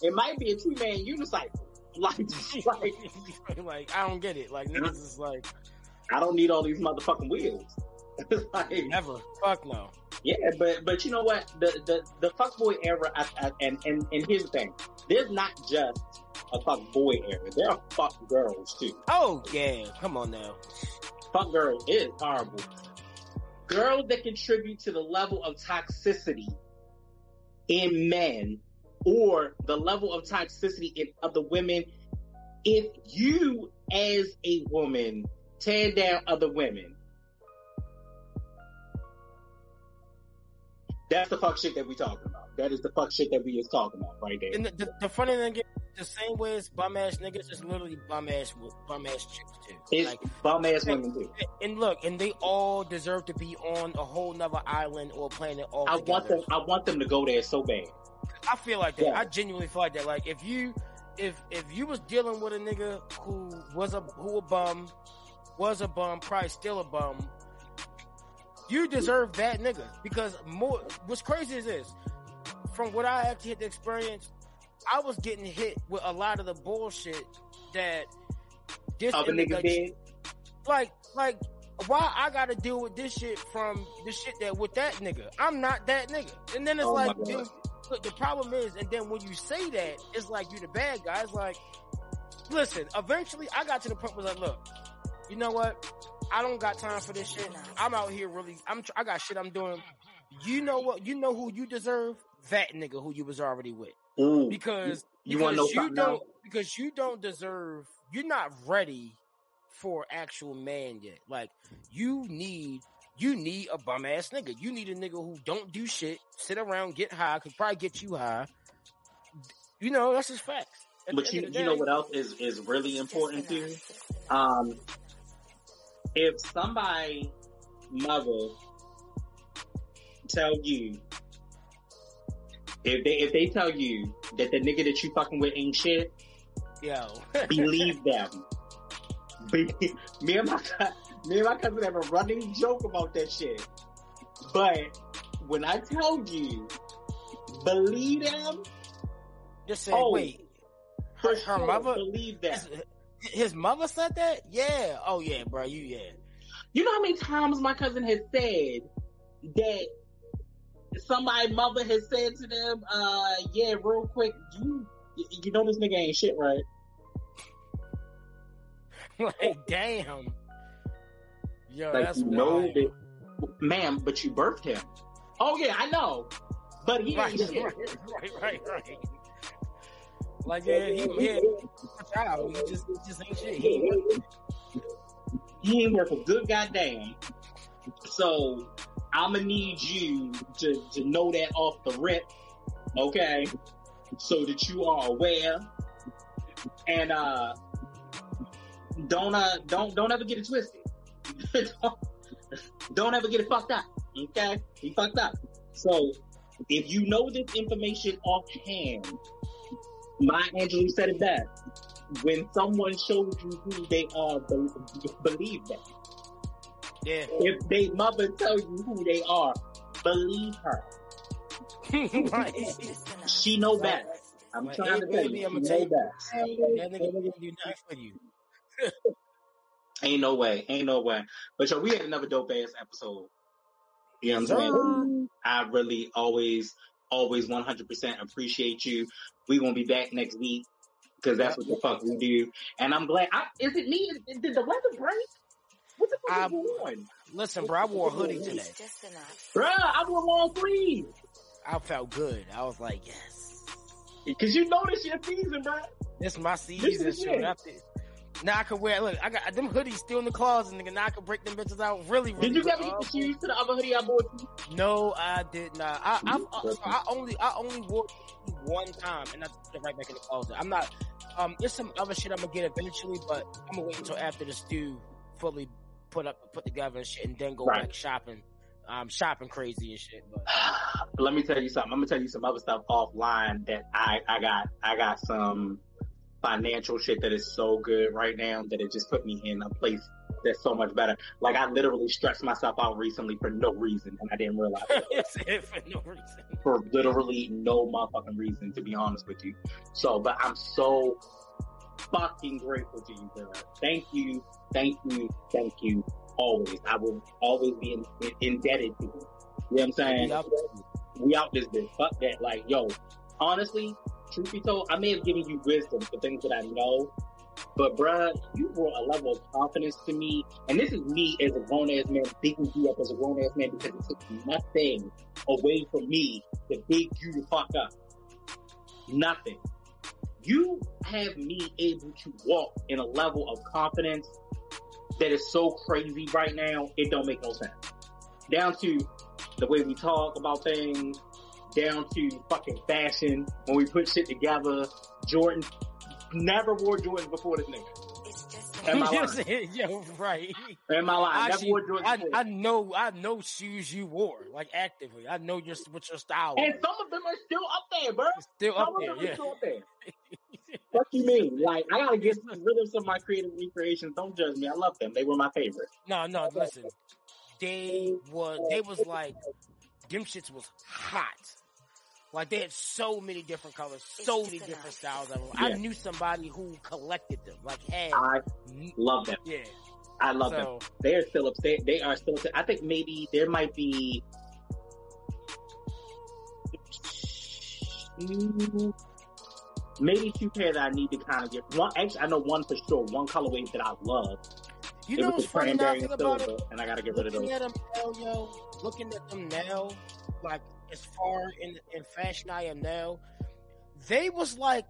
it might be a two man unicycle. Like, like, like I don't get it. Like niggas is like I don't need all these motherfucking wheels. Like, never. Fuck no. yeah, but but you know what? The the the fuckboy era, I, I, and and and here's the thing: there's not just a fuck boy era. There are fuck girls too. Oh yeah, come on now. Fuck girl is horrible. Girls that contribute to the level of toxicity in men or the level of toxicity in other women. If you, as a woman, tear down other women, that's the fuck shit that we talking about. That is the fuck shit that we is talking about right there. And the, the, the funny thing is, the same way as bum ass niggas, is literally bum ass with bum ass chicks too. It's Like, bum ass women too. and look, and they all deserve to be on a whole nother island or planet all I want them. I want them to go there so bad. I feel like that. Yeah. I genuinely feel like that. Like if you, if if you was dealing with a nigga who was a who a bum, was a bum, probably still a bum, you deserve that nigga because more. What's crazy is this. From what I actually had to experience, I was getting hit with a lot of the bullshit that this Other nigga did. like like why I gotta deal with this shit from the shit that with that nigga. I'm not that nigga. And then it's Oh like dude, look, the problem is, and then when you say that, it's like you're the bad guy. It's like, listen, eventually I got to the point where like, look, you know what? I don't got time for this shit. I'm out here really, I'm, I got shit I'm doing. You know what? You know who you deserve? That nigga who you was already with. Ooh. Because, You because wanna know you don't, else? because you don't deserve, you're not ready for actual man yet. Like, you need, you need a bum ass nigga. You need a nigga who don't do shit, sit around, get high, could probably get you high. You know, that's just facts. At But you, you know what else is, is really important too? Um, if somebody mother tell you, if they if they tell you that the nigga that you fucking with ain't shit, Yo. believe them. Be- me and my me and my cousin have a running joke about that shit. But when I tell you, believe them, Just say, Oh, wait, for her mother- believe that. His, mother said that? Yeah. Oh yeah, bro. You yeah. You know how many times my cousin has said that somebody mother has said to them, uh, yeah, real quick, you you know this nigga ain't shit, right? like damn. Yo, Like that's wild. that ma'am, but you birthed him. Oh yeah, I know. But he Right, ain't shit. right, right, right, right. Like yeah, he yeah, a child. He just he just ain't shit. He He ain't worth a good goddamn. So I'ma need you to, to know that off the rip, okay? So that you are aware. And uh don't uh don't don't ever get it twisted. don't, don't ever get it fucked up. Okay? He fucked up. So if you know this information offhand, Maya Angelou said it best. When someone shows you who they are, believe them. yeah. If they mother tell you who they are, believe her. right. It's just enough. She know best. I'm Like, trying to hey, tell you, I'ma she tell know you- best. That nigga gonna do nothing for you. Ain't no way, ain't no way. But yo, we had another dope ass episode. You know what I'm saying? I really always, always 100% appreciate you. We gonna be back next week because that's what the fuck we do. And I'm glad. I, is it me? Did the weather break? What the fuck I- is going on? Listen, bro, I wore a hoodie today. It's just enough. Bruh, I wore long sleeves. I felt good. I was like, yes, Cause you know this your season, bro. this is my This season. is it. After, now I can wear. Look, I got them hoodies still in the closet, nigga. Now I can break them bitches out. Really, really. Did you ever get the shoes to the other hoodie I bought you? No, I did not. I I, I, I only I only wore one time, and I put it right back in the closet. I'm not. Um, there's some other shit I'm gonna get eventually, but I'm gonna wait until after the stew fully put up, put together and shit, and then go Right. back shopping. Um, shopping crazy and shit. But Let me tell you something. I'm gonna tell you some other stuff offline that I, I got, I got some financial shit that is so good right now that it just put me in a place that's so much better. Like I literally stressed myself out recently for no reason and I didn't realize it. for no reason. for literally no motherfucking reason, to be honest with you. So, but I'm so fucking grateful to you, bro. Thank you, thank you, thank you. Always, I will always be in, in, indebted to you. You know what I'm saying? We out this bitch. Fuck that. Like, yo, honestly, truth be told, I may have given you wisdom for things that I know. But bruh, you brought a level of confidence to me, and this is me as a grown ass man bigging you up as a grown ass man because it took nothing away from me to big you the fuck up. Nothing. You have me able to walk in a level of confidence that is so crazy right now, it don't make no sense. Down to the way we talk about things, down to fucking fashion, when we put shit together, Jordan never wore Jordans before this nigga. Am I lying? Yo, right. In my life, never Actually, wore I. I know I know shoes you wore like actively. I know your what your style and was. some of them are still up there, bro. It's still Some up of there, yeah. still up there. What you mean? Like, I gotta get rid of some of my creative recreations. Don't judge me. I love them. They were my favorite. No, no, listen. They were they was like them shits was hot. Like they had so many different colors, so many different enough. styles of them. I knew somebody who collected them, like had I love them. yeah. I love them. They are still upstairs. They are still. I think maybe there might be. Maybe two pair that I need to kind of get. One, actually, I know one for sure. One colorway that I love. you it know was what's the funny now cranberry think and about it? and I gotta get rid of Looking those. at them now, yo, looking at them now, like as far in in fashion I am now, they was like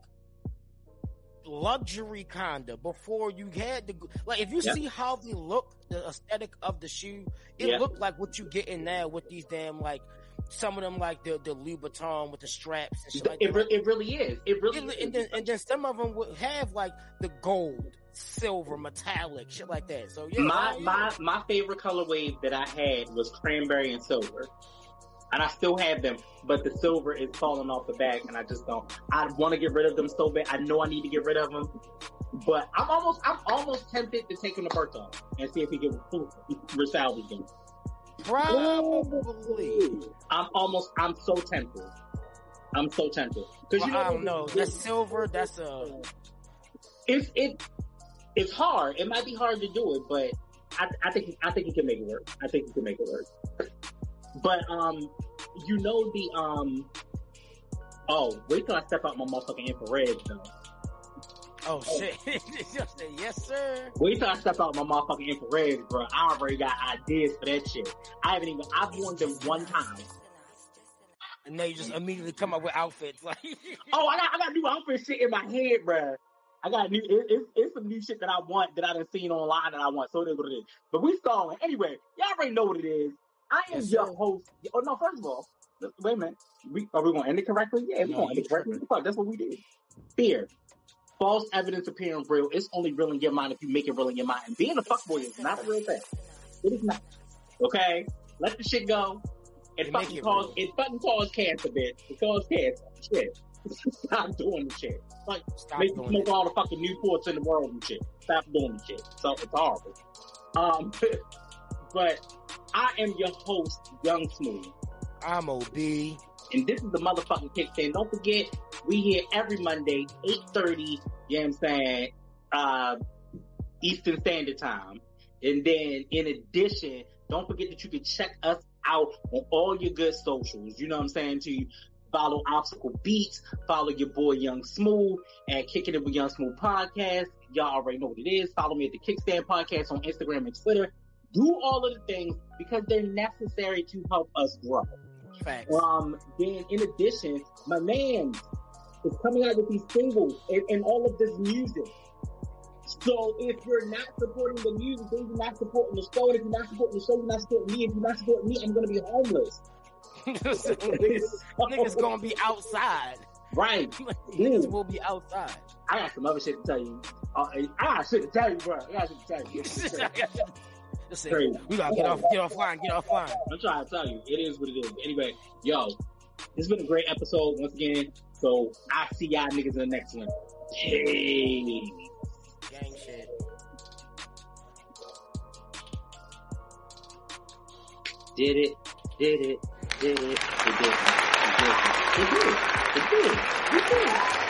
luxury kinda before you had the like if you see how they look, the aesthetic of the shoe, it Yeah. looked like what you getting now with these damn like some of them like the the Louboutin with the straps and shit like It, that. re- it really is. It really And, is. and then, and then some of them would have like the gold, silver, metallic, shit like that. So yeah, my my my favorite colorway that I had was cranberry and silver, and I still have them, but the silver is falling off the back, and I just don't. I want to get rid of them so bad. I know I need to get rid of them, but I'm almost I'm almost tempted to take them to Bertha and see if we can resalvage them. Probably. I'm almost. I'm so tempted. I'm so tempted because Well, you know I don't know. That's silver. That's a. it's it it's hard. It might be hard to do it, but I, I think I think you can make it work. I think you can make it work. But um, you know the um. Oh, wait till I step out my motherfucking infrared though. Oh shit! Just say, yes, sir. Wait till I step out my motherfucking infrared, bro. I already got ideas for that shit. I haven't even. I've worn them one time. And then you just immediately come up with outfits like. Oh, I got I got new outfit shit in my head, bro. I got new. It, it's it's some new shit that I want that I done seen online that I want. So it is what it is. But we stalling anyway. Y'all already know what it is. I am your host. Oh no, first of all, wait a minute. We are we gonna end it correctly? Yeah, we No, gonna end it correctly. Fuck, that's what we did. Fear. False evidence appearing real. It's only real in your mind if you make it real in your mind. And being a fuckboy is not a real thing. It is not. Okay? Let the shit go. It fucking it cause it fucking cause cancer, bitch. It cause cancer. Shit. Stop doing the shit. Like Stop make doing smoke all the fucking Newports in the world and shit. Stop doing the shit. So it's horrible. Um but I am your host, Young Smooth. I'm OB. And this is the motherfucking kickstand. Don't forget, we here every Monday, 8.30, you know what I'm saying, uh, Eastern Standard Time. And then in addition, don't forget that you can check us out on all your good socials. You know what I'm saying to you. Follow Obstacle Beats. Follow your boy Young Smooth at Kicking It with Young Smooth Podcast. Y'all already know what it is. Follow me at the Kickstand Podcast on Instagram and Twitter. Do all of the things because they're necessary to help us grow. Facts. Um, then in addition, my man is coming out with these singles and, and all of this music. So if you're not supporting the music, then you're not supporting the show. And if you're not supporting the show, you're not supporting me. If you're not supporting me, I'm gonna be homeless. niggas, niggas gonna be outside. Right. niggas will be outside. I got some other shit to tell you. Uh, I got shit to tell you, bro. I got shit to tell you. Just say, Crazy. we gotta get off, get offline, get offline. I'm trying to tell you, it is what it is. Anyway, yo, this has been a great episode once again. So I see y'all niggas in the next one. Hey. Gang shit. did it, did it, did it, it did it, it did it, it did it, it did it, it did it.